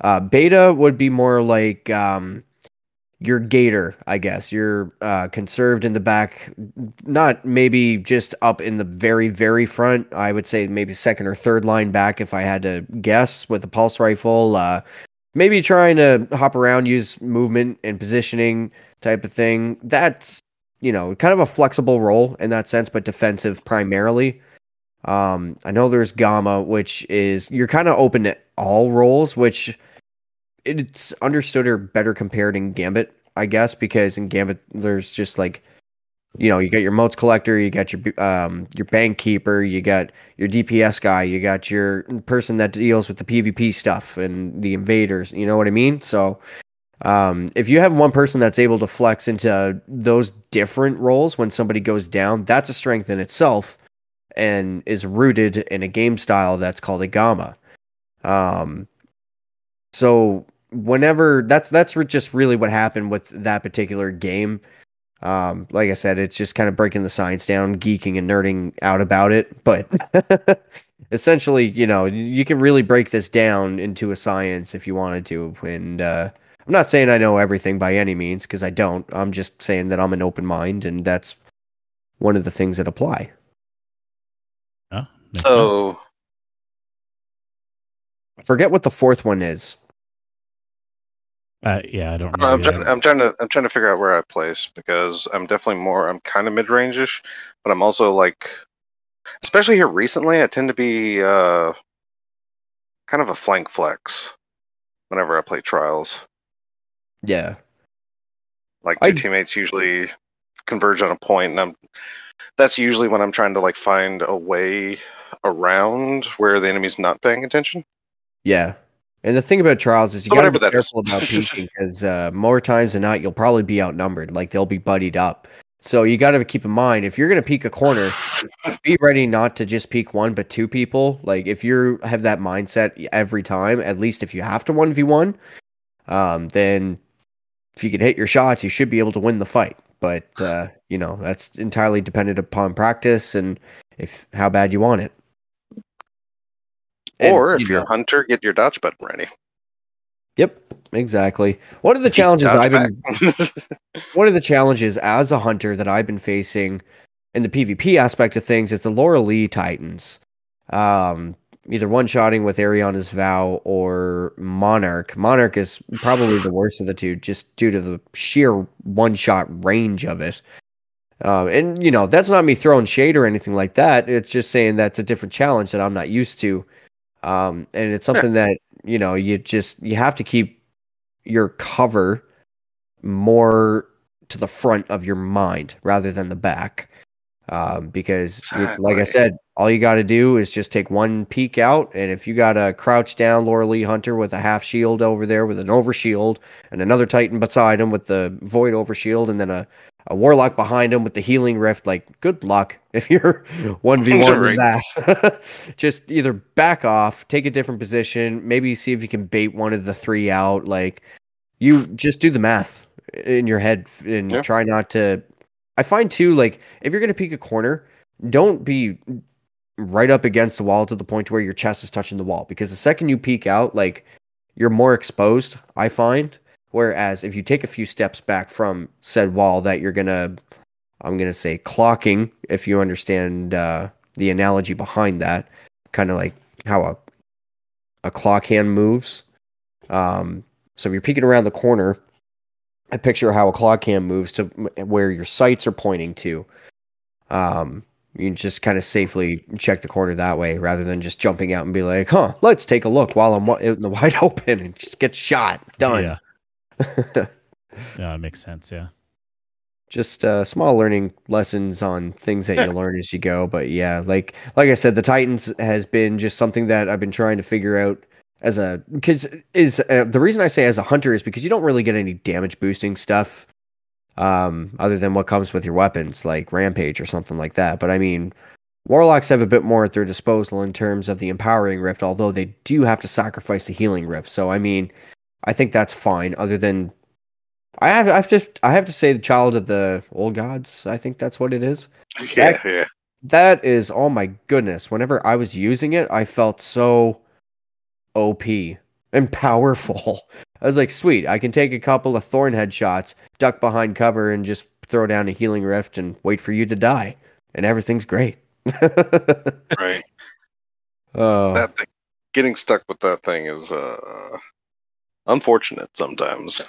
Uh, beta would be more like um, your gator, I guess. You're uh, conserved in the back, not maybe just up in the very, very front. I would say maybe second or third line back if I had to guess with a pulse rifle. Uh, maybe trying to hop around, use movement and positioning type of thing. That's you know, kind of a flexible role in that sense, but defensive primarily. Um, I know there's Gamma, which is you're kind of open to all roles, which it's understood or better compared in Gambit, I guess, because in Gambit there's just like you know, you got your motes collector, you got your um your bank keeper, you got your DPS guy, you got your person that deals with the PvP stuff and the invaders, you know what I mean? So um if you have one person that's able to flex into those different roles when somebody goes down, that's a strength in itself and is rooted in a game style that's called a gamma. Um so whenever that's that's just really what happened with that particular game um, like I said, it's just kind of breaking the science down, geeking and nerding out about it. But essentially, you know, you can really break this down into a science if you wanted to. And uh, I'm not saying I know everything by any means because I don't. I'm just saying that I'm an open mind, and that's one of the things that apply. Yeah, makes sense. So I forget what the fourth one is. Uh, yeah, I don't I'm remember. trying, I'm trying to I'm trying to figure out where I place because I'm definitely more I'm kind of mid range-ish, but I'm also like, especially here recently, I tend to be uh, kind of a flank flex whenever I play trials. Yeah. Like two I- teammates usually converge on a point, and I'm that's usually when I'm trying to like find a way around where the enemy's not paying attention. Yeah. And the thing about trials is you So got to be whatever that is. careful about peeking because uh, more times than not, you'll probably be outnumbered. Like they'll be buddied up. So you got to keep in mind if you're going to peek a corner, be ready not to just peek one, but two people. Like if you have that mindset every time, at least if you have to 1v1, um, then if you can hit your shots, you should be able to win the fight. But, uh, you know, that's entirely dependent upon practice and if how bad you want it. And, or you if you're a hunter, get your dodge button ready. Yep, exactly. One of the challenges I've been one of the challenges as a hunter that I've been facing in the PvP aspect of things is the Loreley Titans. Um, either one shotting with Ariana's Vow or Monarch. Monarch is probably the worst of the two, just due to the sheer one shot range of it. Um, and you know that's not me throwing shade or anything like that. It's just saying that's a different challenge that I'm not used to, um, and it's something that you know you just you have to keep your cover more to the front of your mind rather than the back. Um, because, you- like I said, all you got to do is just take one peek out, and if you got a crouch down Loreley Hunter with a half shield over there with an over shield, and another Titan beside him with the void over shield, and then a, a Warlock behind him with the healing rift, like good luck if you're one v one with that. just either back off, take a different position, maybe see if you can bait one of the three out. Like you just do the math in your head and Yeah. try not to. I find too, like if you're gonna peek a corner, don't be right up against the wall to the point where your chest is touching the wall because the second you peek out, like you're more exposed. I find. Whereas if you take a few steps back from said wall, that you're gonna, I'm gonna say clocking, if you understand uh, the analogy behind that, kind of like how a a clock hand moves. Um, so if you're peeking around the corner, I picture how a clock cam moves to where your sights are pointing to. Um, you can just kind of safely check the corner that way rather than just jumping out and be like, huh, let's take a look while I'm out in the wide open and just get shot. Done. Yeah, yeah, it makes sense. Yeah. just uh, small learning lessons on things that you learn as you go. But yeah, like like I said, the Titans has been just something that I've been trying to figure out as a because is uh, the reason I say as a hunter is because you don't really get any damage boosting stuff um other than what comes with your weapons like rampage or something like that but i mean warlocks have a bit more at their disposal in terms of the empowering rift although they do have to sacrifice the healing rift so i mean i think that's fine other than i have i have to i have to say the child of the old gods i think that's what it is yeah, yeah. that is oh my goodness whenever i was using it i felt so op and powerful i was like sweet i can take a couple of thorn head shots duck behind cover and just throw down a healing rift and wait for you to die and everything's great Right. oh That thing, getting stuck with that thing is uh, unfortunate sometimes.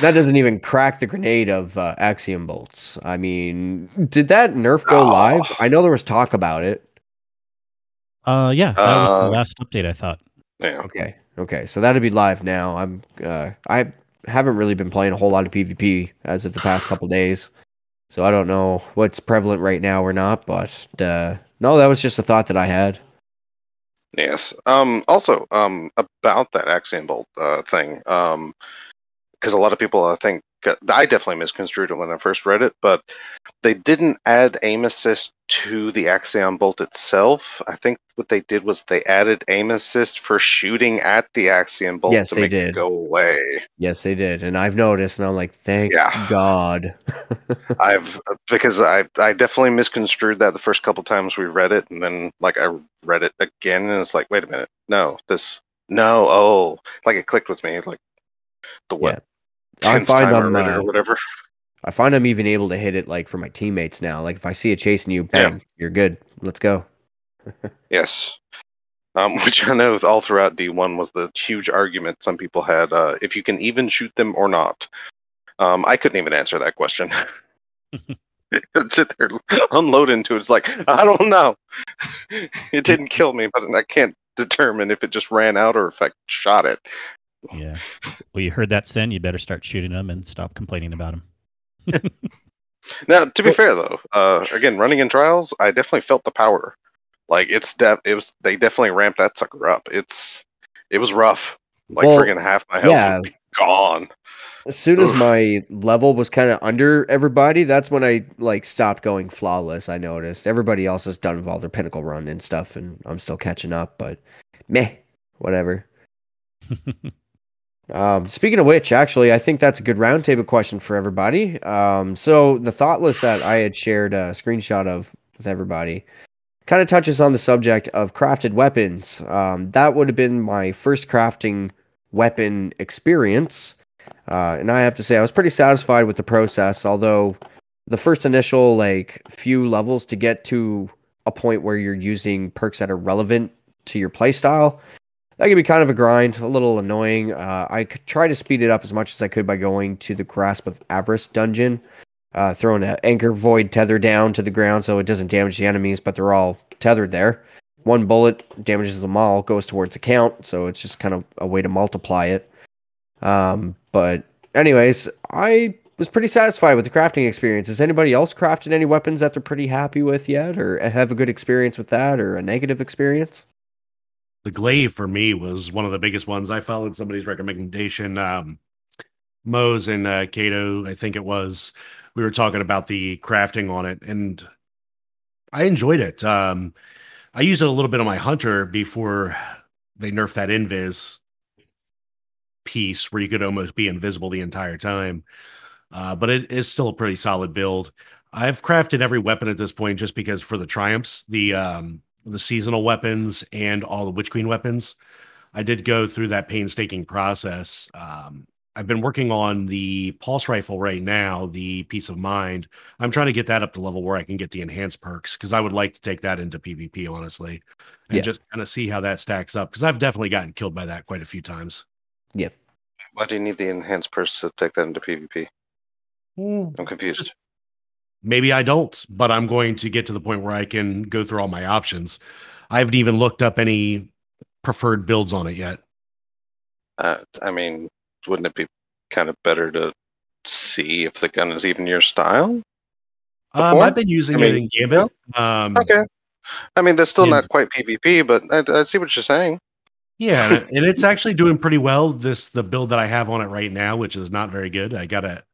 that doesn't even crack the grenade of uh, Axion bolts. I mean, did that nerf go Oh. live? I know there was talk about it. Uh, yeah, that was the Uh, last update. I thought. Yeah. Okay, okay, so that'd be live now. I'm uh, I haven't really been playing a whole lot of PvP as of the past couple days, so I don't know what's prevalent right now or not. But uh, no, that was just a thought that I had. Yes. Um, also, um, about that Axion Bolt uh, thing, um, because a lot of people, I think, got- I definitely misconstrued it when I first read it, but they didn't add aim assist to the axion Bolt itself. I think what they did was they added aim assist for shooting at the axion Bolt Yes, to they make did. it go away. Yes, they did, and I've noticed, and I'm like, thank Yeah. God. I've because I I definitely misconstrued that the first couple times we read it, and then like I read it again, and it's like, wait a minute, no, this, no, oh, like it clicked with me, like the what I find I'm, uh, or whatever. I find I'm even able to hit it like for my teammates now. Like if I see a chasing you, bang, you're good. Let's go. Yes. Um, which I know all throughout D1 was the huge argument some people had uh, if you can even shoot them or not. Um, I couldn't even answer that question. Sit there, unload into it. It's like, I don't know. it didn't kill me, but I can't determine if it just ran out or if I shot it. Yeah. Well, you heard that, Cyn. You better start shooting them and stop complaining about them. Now, to be Well- fair though, uh, again, running in trials, I definitely felt the power. Like it's de- it was they definitely ramped that sucker up. It's it was rough. Like Well, friggin' half my health yeah. be gone. As soon as my level was kind of under everybody, that's when I like stopped going flawless. I noticed everybody else is done with all their pinnacle run and stuff, and I'm still catching up. But meh, whatever. Um, speaking of which, actually, I think that's a good roundtable question for everybody. Um, so the thoughtless that I had shared a screenshot of with everybody kind of touches on the subject of crafted weapons. Um, that would have been my first crafting weapon experience. Uh, and I have to say, I was pretty satisfied with the process, although the first initial like few levels to get to a point where you're using perks that are relevant to your playstyle, that could be kind of a grind, a little annoying. Uh, I could try to speed it up as much as I could by going to the Grasp of Avarice dungeon, uh, throwing an anchor void tether down to the ground so it doesn't damage the enemies, but they're all tethered there. One bullet damages them all, goes towards a count, so it's just kind of a way to multiply it. Um, but anyways, I was pretty satisfied with the crafting experience. Has anybody else crafted any weapons that they're pretty happy with yet, or have a good experience with that, or a negative experience? The glaive for me was one of the biggest ones. I followed somebody's recommendation. Um, and uh, Cato, I think it was. We were talking about the crafting on it, and I enjoyed it. Um, I used it a little bit on my hunter before they nerfed that invis piece, where you could almost be invisible the entire time. Uh, but it is still a pretty solid build. I've crafted every weapon at this point just because for the triumphs, the um, the seasonal weapons and all the Witch Queen weapons. I did go through that painstaking process. Um, I've been working on the pulse rifle right now, the Piece of Mind. I'm trying to get that up to level where I can get the enhanced perks because I would like to take that into PvP, honestly, and Yeah. just kind of see how that stacks up because I've definitely gotten killed by that quite a few times. Yep. Why do you need the enhanced perks to take that into PvP? I'm confused. Just- Maybe I don't, but I'm going to get to the point where I can go through all my options. I haven't even looked up any preferred builds on it yet. Uh, I mean, wouldn't it be kind of better to see if the gun is even your style? Um, I've been using I it mean, in Gambit. Um, Okay. I mean, that's still And- not quite PvP, but I, I see what you're saying. Yeah, and, and it's actually doing pretty well. This the build that I have on it right now, which is not very good. I got a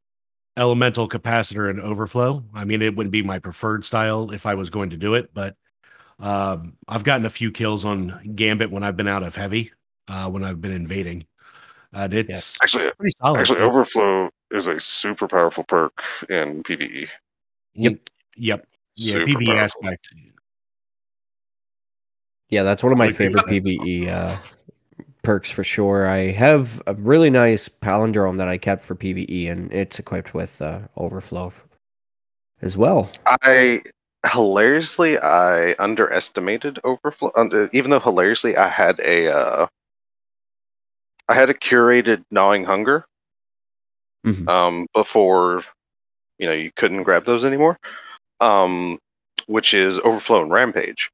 elemental capacitor and overflow. I mean, it wouldn't be my preferred style if I was going to do it, but um, I've gotten a few kills on Gambit when I've been out of heavy, uh, when I've been invading. And it's Actually, pretty solid. actually, overflow is a super powerful perk in. PVE. Yep. Yep. Yeah, Super PvE powerful. aspect. Yeah, that's one of my Like- favorite PVE uh, perks for sure. I have a really nice palindrome that I kept for PVE, and it's equipped with uh, overflow as well. I hilariously I underestimated overflow. Under, even though hilariously I had a uh, I had a curated gnawing hunger, Mhm. um, before you know you couldn't grab those anymore, um, which is Overflow and Rampage.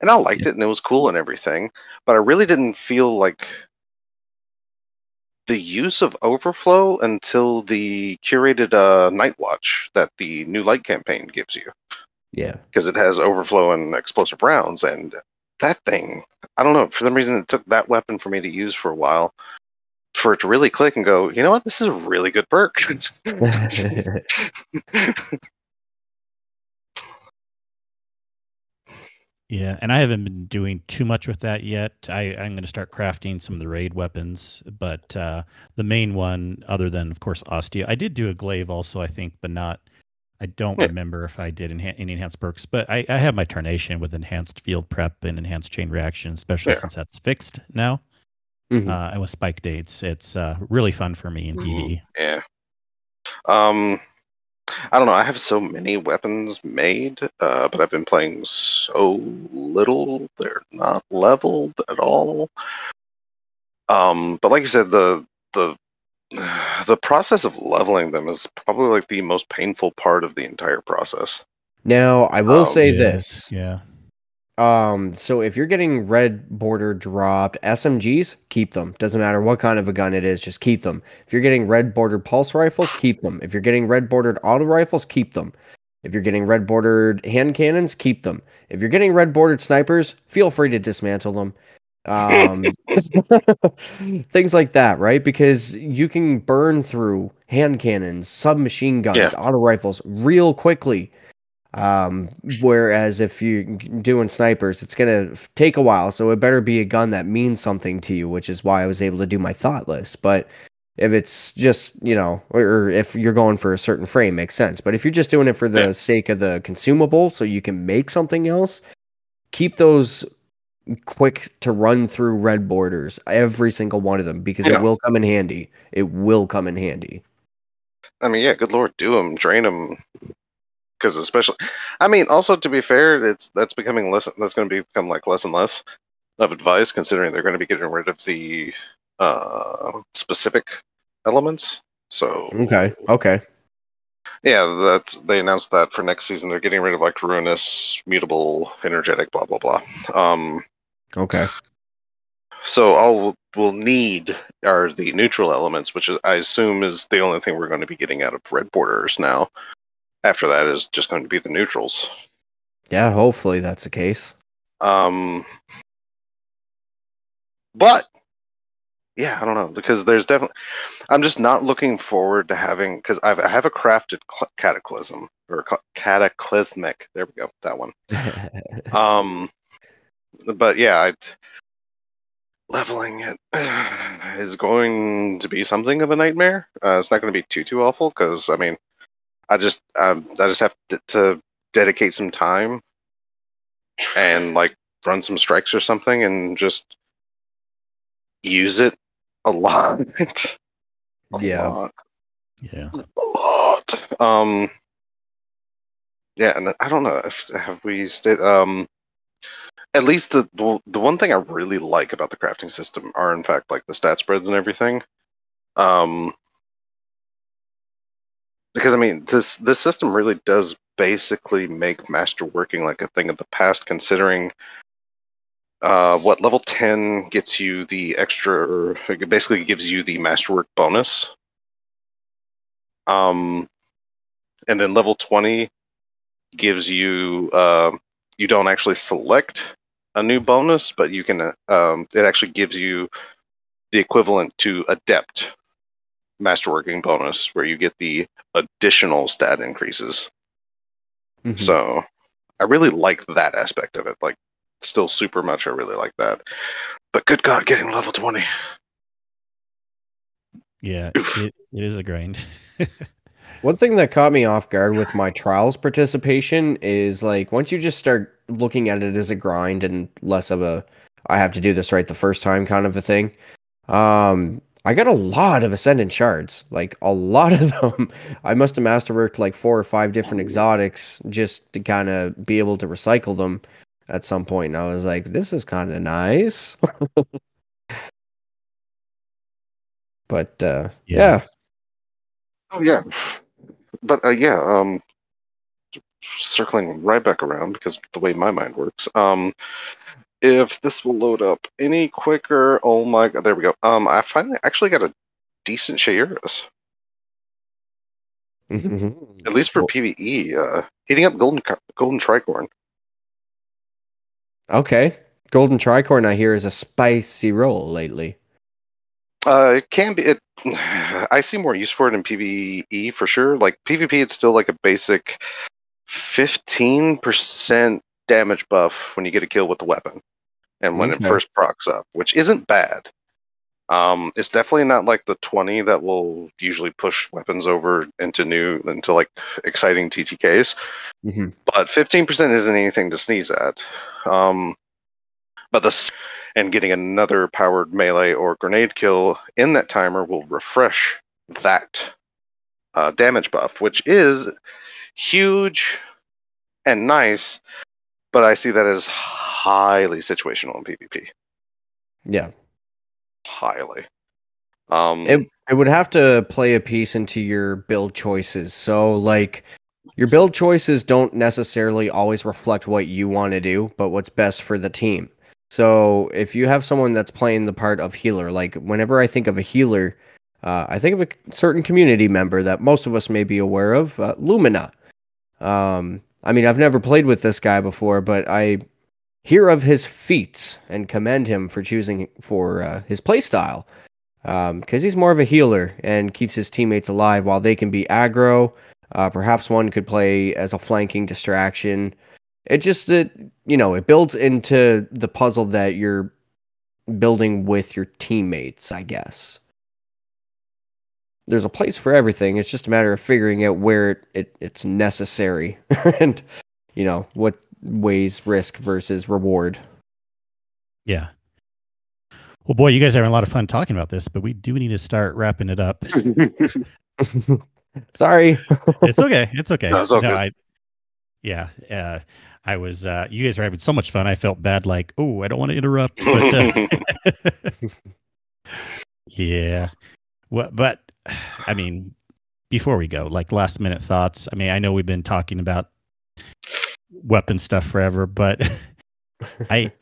And I liked it and it was cool and everything, but I really didn't feel like the use of Overflow until the curated uh, Night Watch that the New Light campaign gives you Yeah. because it has Overflow and explosive rounds and that thing. I don't know for some reason it took that weapon for me to use for a while for it to really click and go. You know what? This is a really good perk. Yeah, and I haven't been doing too much with that yet. I, I'm going to start crafting some of the raid weapons, but uh, the main one, other than of course Osteo, I did do a glaive also, I think, but not. I don't Yeah. remember if I did enha- any enhanced perks, but I, I have my tarnation with enhanced field prep and enhanced chain reaction, especially Yeah. since that's fixed now. Mhm. Uh, and with spike dates, it's uh, really fun for me in Mhm. PvE. Yeah. Um, I don't know. I have so many weapons made, uh, but I've been playing so little. They're not leveled at all. Um, but like I said, the the the process of leveling them is probably like the most painful part of the entire process. Now, I will Oh, say Yeah, this. Yeah. Um, so if you're getting red border dropped SMGs, keep them. Doesn't matter what kind of a gun it is, just keep them. If you're getting red bordered pulse rifles, keep them. If you're getting red bordered auto rifles, keep them. If you're getting red bordered hand cannons, keep them. If you're getting red bordered snipers, feel free to dismantle them. Um, things like that, right? Because you can burn through hand cannons, submachine guns, Yeah. auto rifles real quickly. Um, whereas if you're doing snipers, it's gonna take a while. So it better be a gun that means something to you, which is why I was able to do my Thoughtless. But if it's just you know, or, or if you're going for a certain frame, makes sense. But if you're just doing it for the Yeah. sake of the consumable, so you can make something else, keep those quick to run through red borders, every single one of them, because Yeah. it will come in handy. It will come in handy. I mean, yeah, good lord, do them, drain them, because especially, I mean, also to be fair, it's that's becoming less. That's going to become like less and less of advice, considering they're going to be getting rid of the uh, specific elements. So Okay. Okay. yeah, that's they announced that for next season they're getting rid of like ruinous, mutable, energetic, blah blah blah. Um, Okay. so all we'll need are the neutral elements, which is, I assume is the only thing we're going to be getting out of red borders now. After that is just going to be the neutrals. Yeah. Hopefully that's the case. Um, but yeah, I don't know because there's definitely. I'm just not looking forward to having because I've a crafted cl- cataclysm or ca- cataclysmic. There we go, that one. Um, but yeah, I, leveling it is going to be something of a nightmare. Uh, it's not going to be too too awful because I mean, I just um, I just have to, to dedicate some time and like run some strikes or something and just use it a lot. a Yeah. lot, Yeah. a lot. Um, yeah, and I don't know if have we stayed. Um, at least the, the the one thing I really like about the crafting system are in fact like the stat spreads and everything. Um, because I mean this this system really does basically make masterworking like a thing of the past, considering uh, what level ten gets you the extra. Basically gives you the masterwork bonus. Um, and then level twenty gives you uh, you don't actually select a new bonus, but you can uh, um, it actually gives you the equivalent to adept masterworking bonus, where you get the additional stat increases. Mhm. So I really like that aspect of it. Like, still super much. I really like that. But good God, getting level twenty. Yeah. It, it is a grind. One thing that caught me off guard with my trials participation is like once you just start looking at it as a grind and less of a I have to do this right the first time kind of a thing. Um I got a lot of ascendant shards, like a lot of them. I must have masterworked like four or five different exotics just to kind of be able to recycle them at some point. And I was like, this is kind of nice. but uh Yeah. yeah. Oh yeah, but uh, yeah, um, circling right back around because the way my mind works. Um, if this will load up any quicker, oh my god, there we go. Um, I finally actually got a decent Shayura's, at least for PVE. Uh, heating up golden golden tricorn. Okay. Golden Tricorn, I hear, is a spicy roll lately. Uh, it can be. It. I see more use for it in PVE for sure. Like PvP, it's still like a basic fifteen percent damage buff when you get a kill with the weapon, and when Okay. it first procs up, which isn't bad. Um, it's definitely not like the twenty that will usually push weapons over into new into like exciting TTKs. Mhm. But fifteen percent isn't anything to sneeze at. Um, but the and getting another powered melee or grenade kill in that timer will refresh that uh, damage buff, which is huge and nice. But I see that as highly situational in PvP. Yeah. Highly. Um, It it would have to play a piece into your build choices. So like your build choices don't necessarily always reflect what you want to do, but what's best for the team. So if you have someone that's playing the part of healer, like whenever I think of a healer, uh, I think of a certain community member that most of us may be aware of, uh, Lumina. Um, I mean, I've never played with this guy before, but I hear of his feats and commend him for choosing for uh, his playstyle because he's more of a healer and keeps his teammates alive while they can be aggro. Uh, perhaps one could play as a flanking distraction. It just it you know it builds into the puzzle that you're building with your teammates. I guess there's a place for everything. It's just a matter of figuring out where it, it it's necessary and you know what weighs risk versus reward. Yeah. Well, boy, you guys are having a lot of fun talking about this, but we do need to start wrapping it up. Sorry. it's okay. It's okay. No, it's all good. I, yeah. Uh, I was, uh, you guys were having so much fun. I felt bad, like, oh, I don't want to interrupt. But, uh, yeah. What, but, I mean, before we go, like last minute thoughts. I mean, I know we've been talking about weapon stuff forever, but I,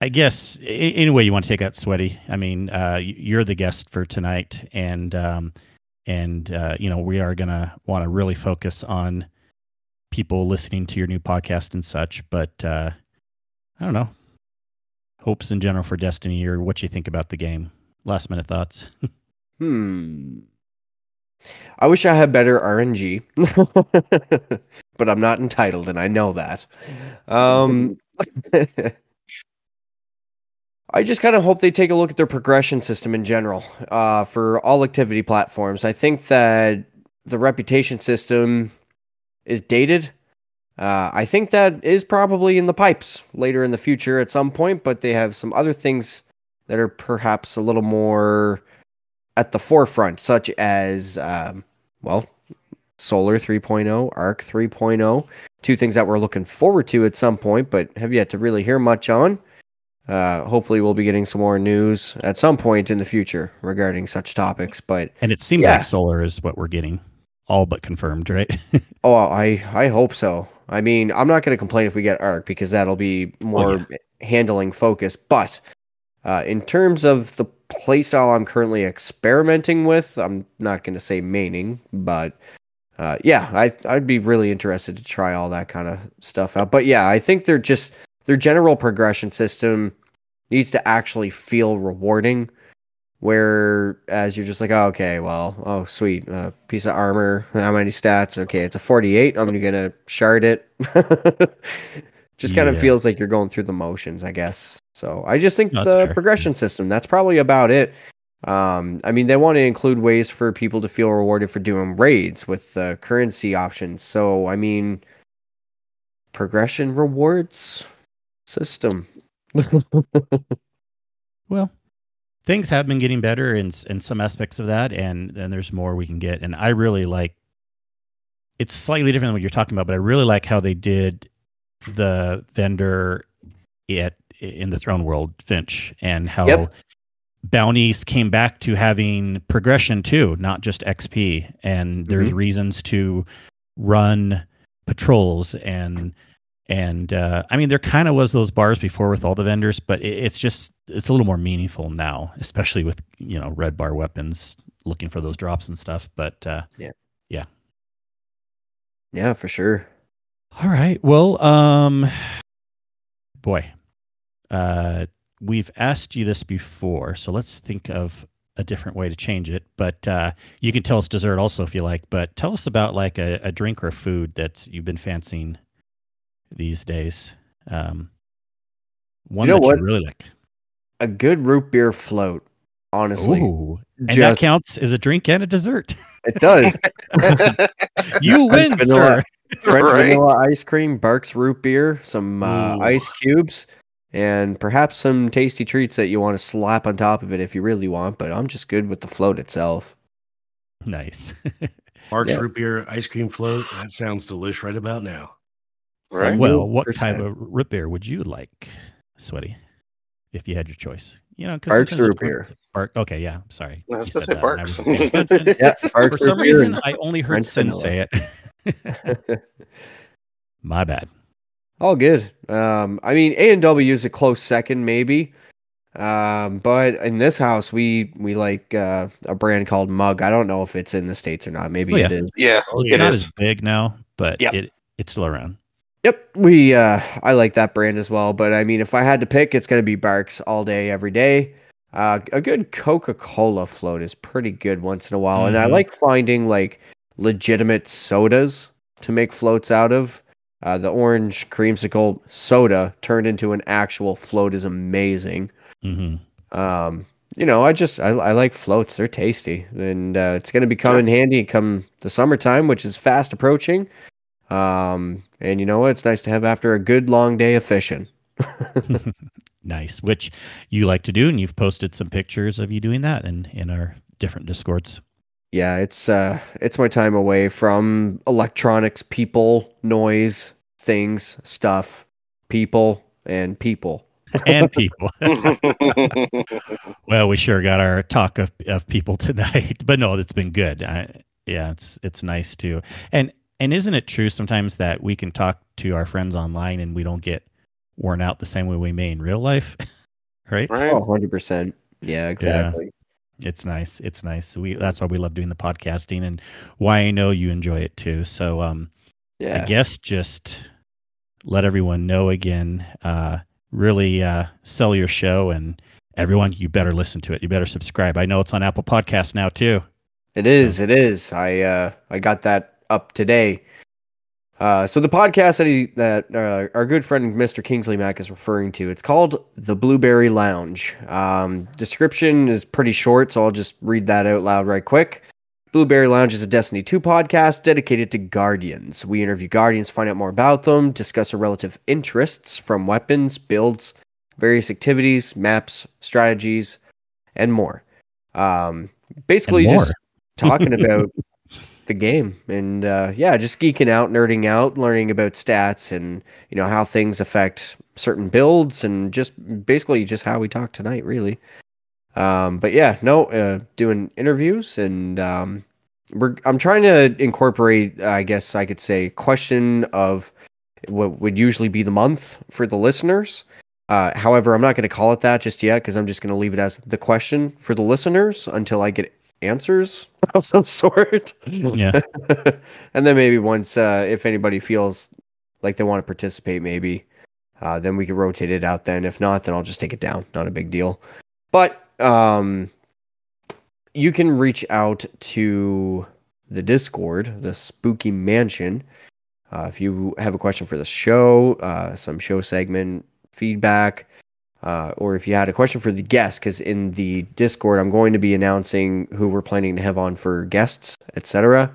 I guess any way you want to take that, sweaty. I mean, uh, you're the guest for tonight, and um, and uh, you know we are gonna want to really focus on people listening to your new podcast and such. But uh, I don't know, hopes in general for Destiny, or what you think about the game. Last minute thoughts. Hmm. I wish I had better RNG, but I'm not entitled, and I know that. Um, I just kind of hope they take a look at their progression system in general uh, for all activity platforms. I think that the reputation system is dated. Uh, I think that is probably in the pipes later in the future at some point, but they have some other things that are perhaps a little more at the forefront, such as, um, well, Solar 3.0, Arc 3.0, two things that we're looking forward to at some point, but have yet to really hear much on. Uh, hopefully, we'll be getting some more news at some point in the future regarding such topics. But And it seems Yeah. like solar is what we're getting, all but confirmed, right? oh, I I hope so. I mean, I'm not going to complain if we get Arc because that'll be more handling focus. But uh, in terms of the playstyle I'm currently experimenting with, I'm not going to say maining, but uh, yeah, I I'd be really interested to try all that kind of stuff out. But yeah, I think they're just their general progression system needs to actually feel rewarding. Whereas you're just like, oh, okay, well, oh, sweet, uh, piece of armor. How many stats? Okay, it's a 48. I'm gonna shard it. just kind of feels like you're going through the motions, I guess. So I just think the fair. progression system. That's probably about it. Um, I mean, they want to include ways for people to feel rewarded for doing raids with uh, currency options. So I mean, progression rewards system. Well, things have been getting better in in some aspects of that, and and there's more we can get. And I really like. It's slightly different than what you're talking about, but I really like how they did the vendor at in the Throne World Fynch, and how Yep. bounties came back to having progression too, not just XP. And there's reasons to run patrols and and uh, I mean there kind of was those bars before with all the vendors, but it, it's just it's a little more meaningful now, especially with you know red bar weapons looking for those drops and stuff. But uh, yeah yeah Yeah, for sure. All right, well, um, boy, uh, we've asked you this before, so let's think of a different way to change it. But uh, you can tell us dessert also if you like. But tell us about like a, a drink or food that you've been fancying these days. Um, one you know that what? you really like. A good root beer float, honestly. Ooh, and that counts as a drink and a dessert. It does. You win, sir. French Right. vanilla ice cream, Barq's root beer, some uh, ice cubes, and perhaps some tasty treats that you want to slap on top of it if you really want. But I'm just good with the float itself. Nice. Mark's Yeah. root beer ice cream float. That sounds delish right about now. right? well, what 100%. type of root beer would you like, Sweaty, if you had your choice? You know, because Barq's root beer. Barq. Okay, yeah. Sorry. I was gonna say that and I Barq's. wasn't paying attention. Yeah, For some reason, I only heard French Cyn say it. My bad. All good. Um, I mean, A and W is a close second, maybe. Um, but in this house, we we like uh, a brand called Mug. I don't know if it's in the states or not. Maybe Oh, yeah. is. yeah, It's it not is. as big now, but Yep. it it's still around. Yep, we uh, I like that brand as well. But I mean, if I had to pick, it's gonna be Barq's all day, every day. Uh, a good Coca Cola float is pretty good once in a while, and I Mhm. like finding like legitimate sodas to make floats out of. Uh, the orange creamsicle soda turned into an actual float is amazing. hmm Um, you know, I just I, I like floats; they're tasty, and uh, it's going to be coming handy come the summertime, which is fast approaching. Um, and you know what? It's nice to have after a good long day of fishing. nice. Which you like to do, and you've posted some pictures of you doing that in in our different discords. Yeah, it's uh, it's my time away from electronics, people, noise, things, stuff, people, and people. and people. well, we sure got our talk of, of people tonight, but no, it's been good. I, yeah, it's it's nice too. And and isn't it true sometimes that we can talk to our friends online and we don't get worn out the same way we may in real life, right? right. Oh, 100%. Yeah, exactly. It's nice. It's nice. We that's why we love doing the podcasting and why I know you enjoy it too. So um Yeah. I guess just let everyone know again. Uh, really uh, sell your show, and everyone, you better listen to it. You better subscribe. I know it's on Apple Podcasts now too. It is. It is. I uh, I got that up today. Uh, so the podcast that he, that uh, our good friend Mr. Kingsley Mac is referring to, it's called the Blueberry Lounge. Um, description is pretty short, so I'll just read that out loud right quick. Blueberry Lounge is a Destiny 2 podcast dedicated to Guardians. We interview Guardians, find out more about them, discuss their relative interests from weapons, builds, various activities, maps, strategies, and more. Um, basically, And more. just talking about the game and uh, yeah, just geeking out, nerding out, learning about stats and you know how things affect certain builds and just basically just how we talk tonight, really. Um, but yeah, no, uh, doing interviews and um, we're I'm trying to incorporate, I guess I could say, question of what would usually be the month for the listeners. Uh, however, I'm not going to call it that just yet because I'm just going to leave it as the question for the listeners until I get answers of some sort. Yeah. and then maybe once, uh, if anybody feels like they want to participate, maybe uh, then we can rotate it out. Then, if not, then I'll just take it down. Not a big deal. But um, you can reach out to the Discord, the Spooky Mansion. Uh, if you have a question for the show, uh, some show segment feedback, uh, or if you had a question for the guest, because in the Discord, I'm going to be announcing who we're planning to have on for guests, etc.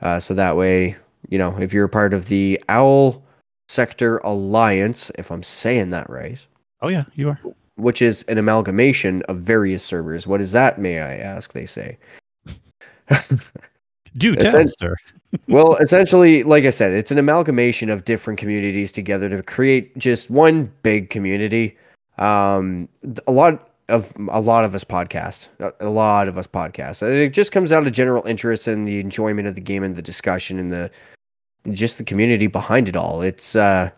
Uh, so that way, you know, if you're a part of the Owl Sector Alliance, if I'm saying that right, Oh yeah, you are. which is an amalgamation of various servers. What is that, may I ask? They say. Do tell, Essen- sir. well, essentially, like I said, it's an amalgamation of different communities together to create just one big community. Um, a lot, of a lot of us podcast. A, lot of us podcast. And it just comes out of general interest and the enjoyment of the game and the discussion and the just the community behind it all. It's uh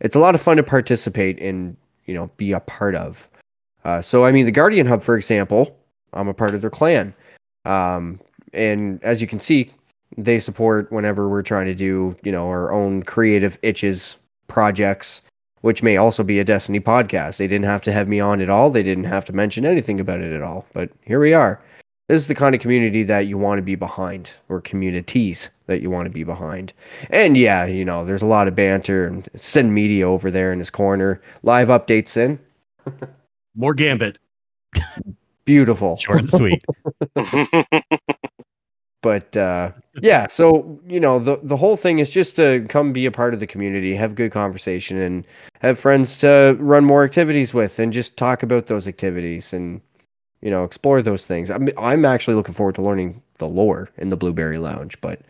it's a lot of fun to participate in, you know, be a part of. Uh, so I mean, the Guardian Hub, for example, I'm a part of their clan, um, and as you can see, they support whenever we're trying to do, you know, our own creative itches projects, which may also be a Destiny podcast. They didn't have to have me on at all. They didn't have to mention anything about it at all. But here we are. This is the kind of community that you want to be behind, or communities that you want to be behind. And yeah, you know, there's a lot of banter and Cyn Media over there in his corner. Live updates in. More Gambit. Beautiful. Short and sweet. but uh, yeah, so you know the the whole thing is just to come be a part of the community, have good conversation, and have friends to run more activities with, and just talk about those activities and you know explore those things. I'm I'm actually looking forward to learning the lore in the Blueberry Lounge, but.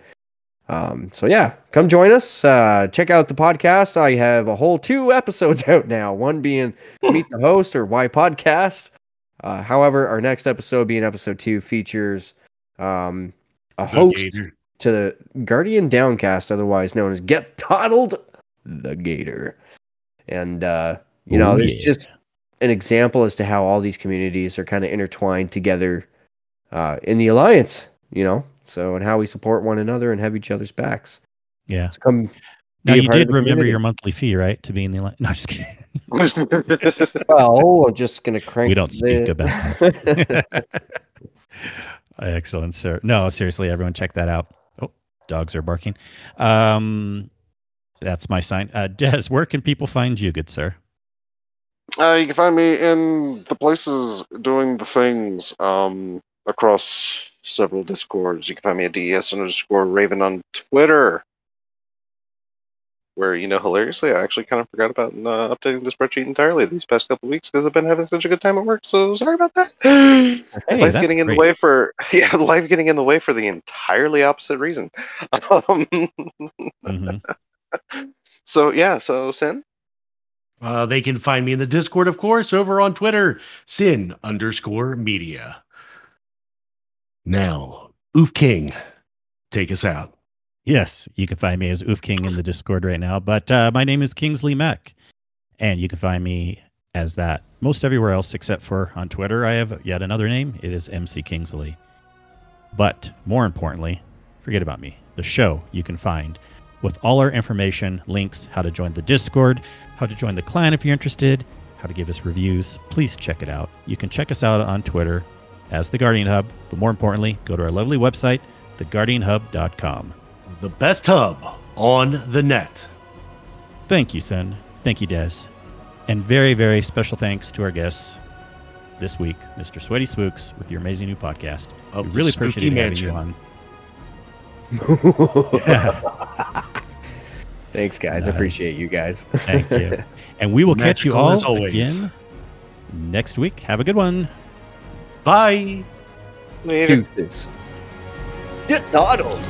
Um, so yeah, come join us. Uh, check out the podcast. I have a whole two episodes out now. One being Meet the Host or Why Podcast. Uh, however, our next episode, being episode two, features um, a The host Gator. to the Guardian Downcast, otherwise known as Get Toddled the Gator. And, uh, you know, there's yeah. just an example as to how all these communities are kind of intertwined together uh, in the Alliance, you know? So, and how we support one another and have each other's backs. Yeah. So come. Now be a you part did remember community. your monthly fee, right? To be in the alliance. No, just kidding. Well, I'm just going to crank. We don't speak the- about Excellent, sir. No, seriously, everyone check that out. Oh, dogs are barking. Um, that's my sign. Uh, Des, where can people find you, good sir? Uh, you can find me in the places doing the things um, across several discords. You can find me at DES underscore Raven on Twitter. Where, you know, hilariously, I actually kind of forgot about uh, updating the spreadsheet entirely these past couple weeks because I've been having such a good time at work. So sorry about that. Hey, life getting in great. the way for yeah, life getting in the way for the entirely opposite reason. Um, Mhm. so yeah, so Cyn. Uh, they can find me in the Discord, of course, over on Twitter, Cyn underscore media. Now, Oof King, take us out. Yes, you can find me as Oof King in the Discord right now. But uh, my name is Kingsley Mac, and you can find me as that most everywhere else except for on Twitter. I have yet another name. It is MC Kingsley. But more importantly, forget about me. The show you can find with all our information, links, how to join the Discord, how to join the clan if you're interested, how to give us reviews. Please check it out. You can check us out on Twitter as the Guardian Hub, but more importantly, go to our lovely website, theguardianhub.com. The best hub on the net. Thank you, Cyn. Thank you, Des. And very, very special thanks to our guests this week, Mr. Sweaty Spookz, with your amazing new podcast. Of we really Spooky appreciate having Mansion. you on. Yeah, Thanks, guys. Nice. Appreciate you guys. thank you. And we will catch you all again next week. Have a good one. Bye. Later. Deuces. Get toddled.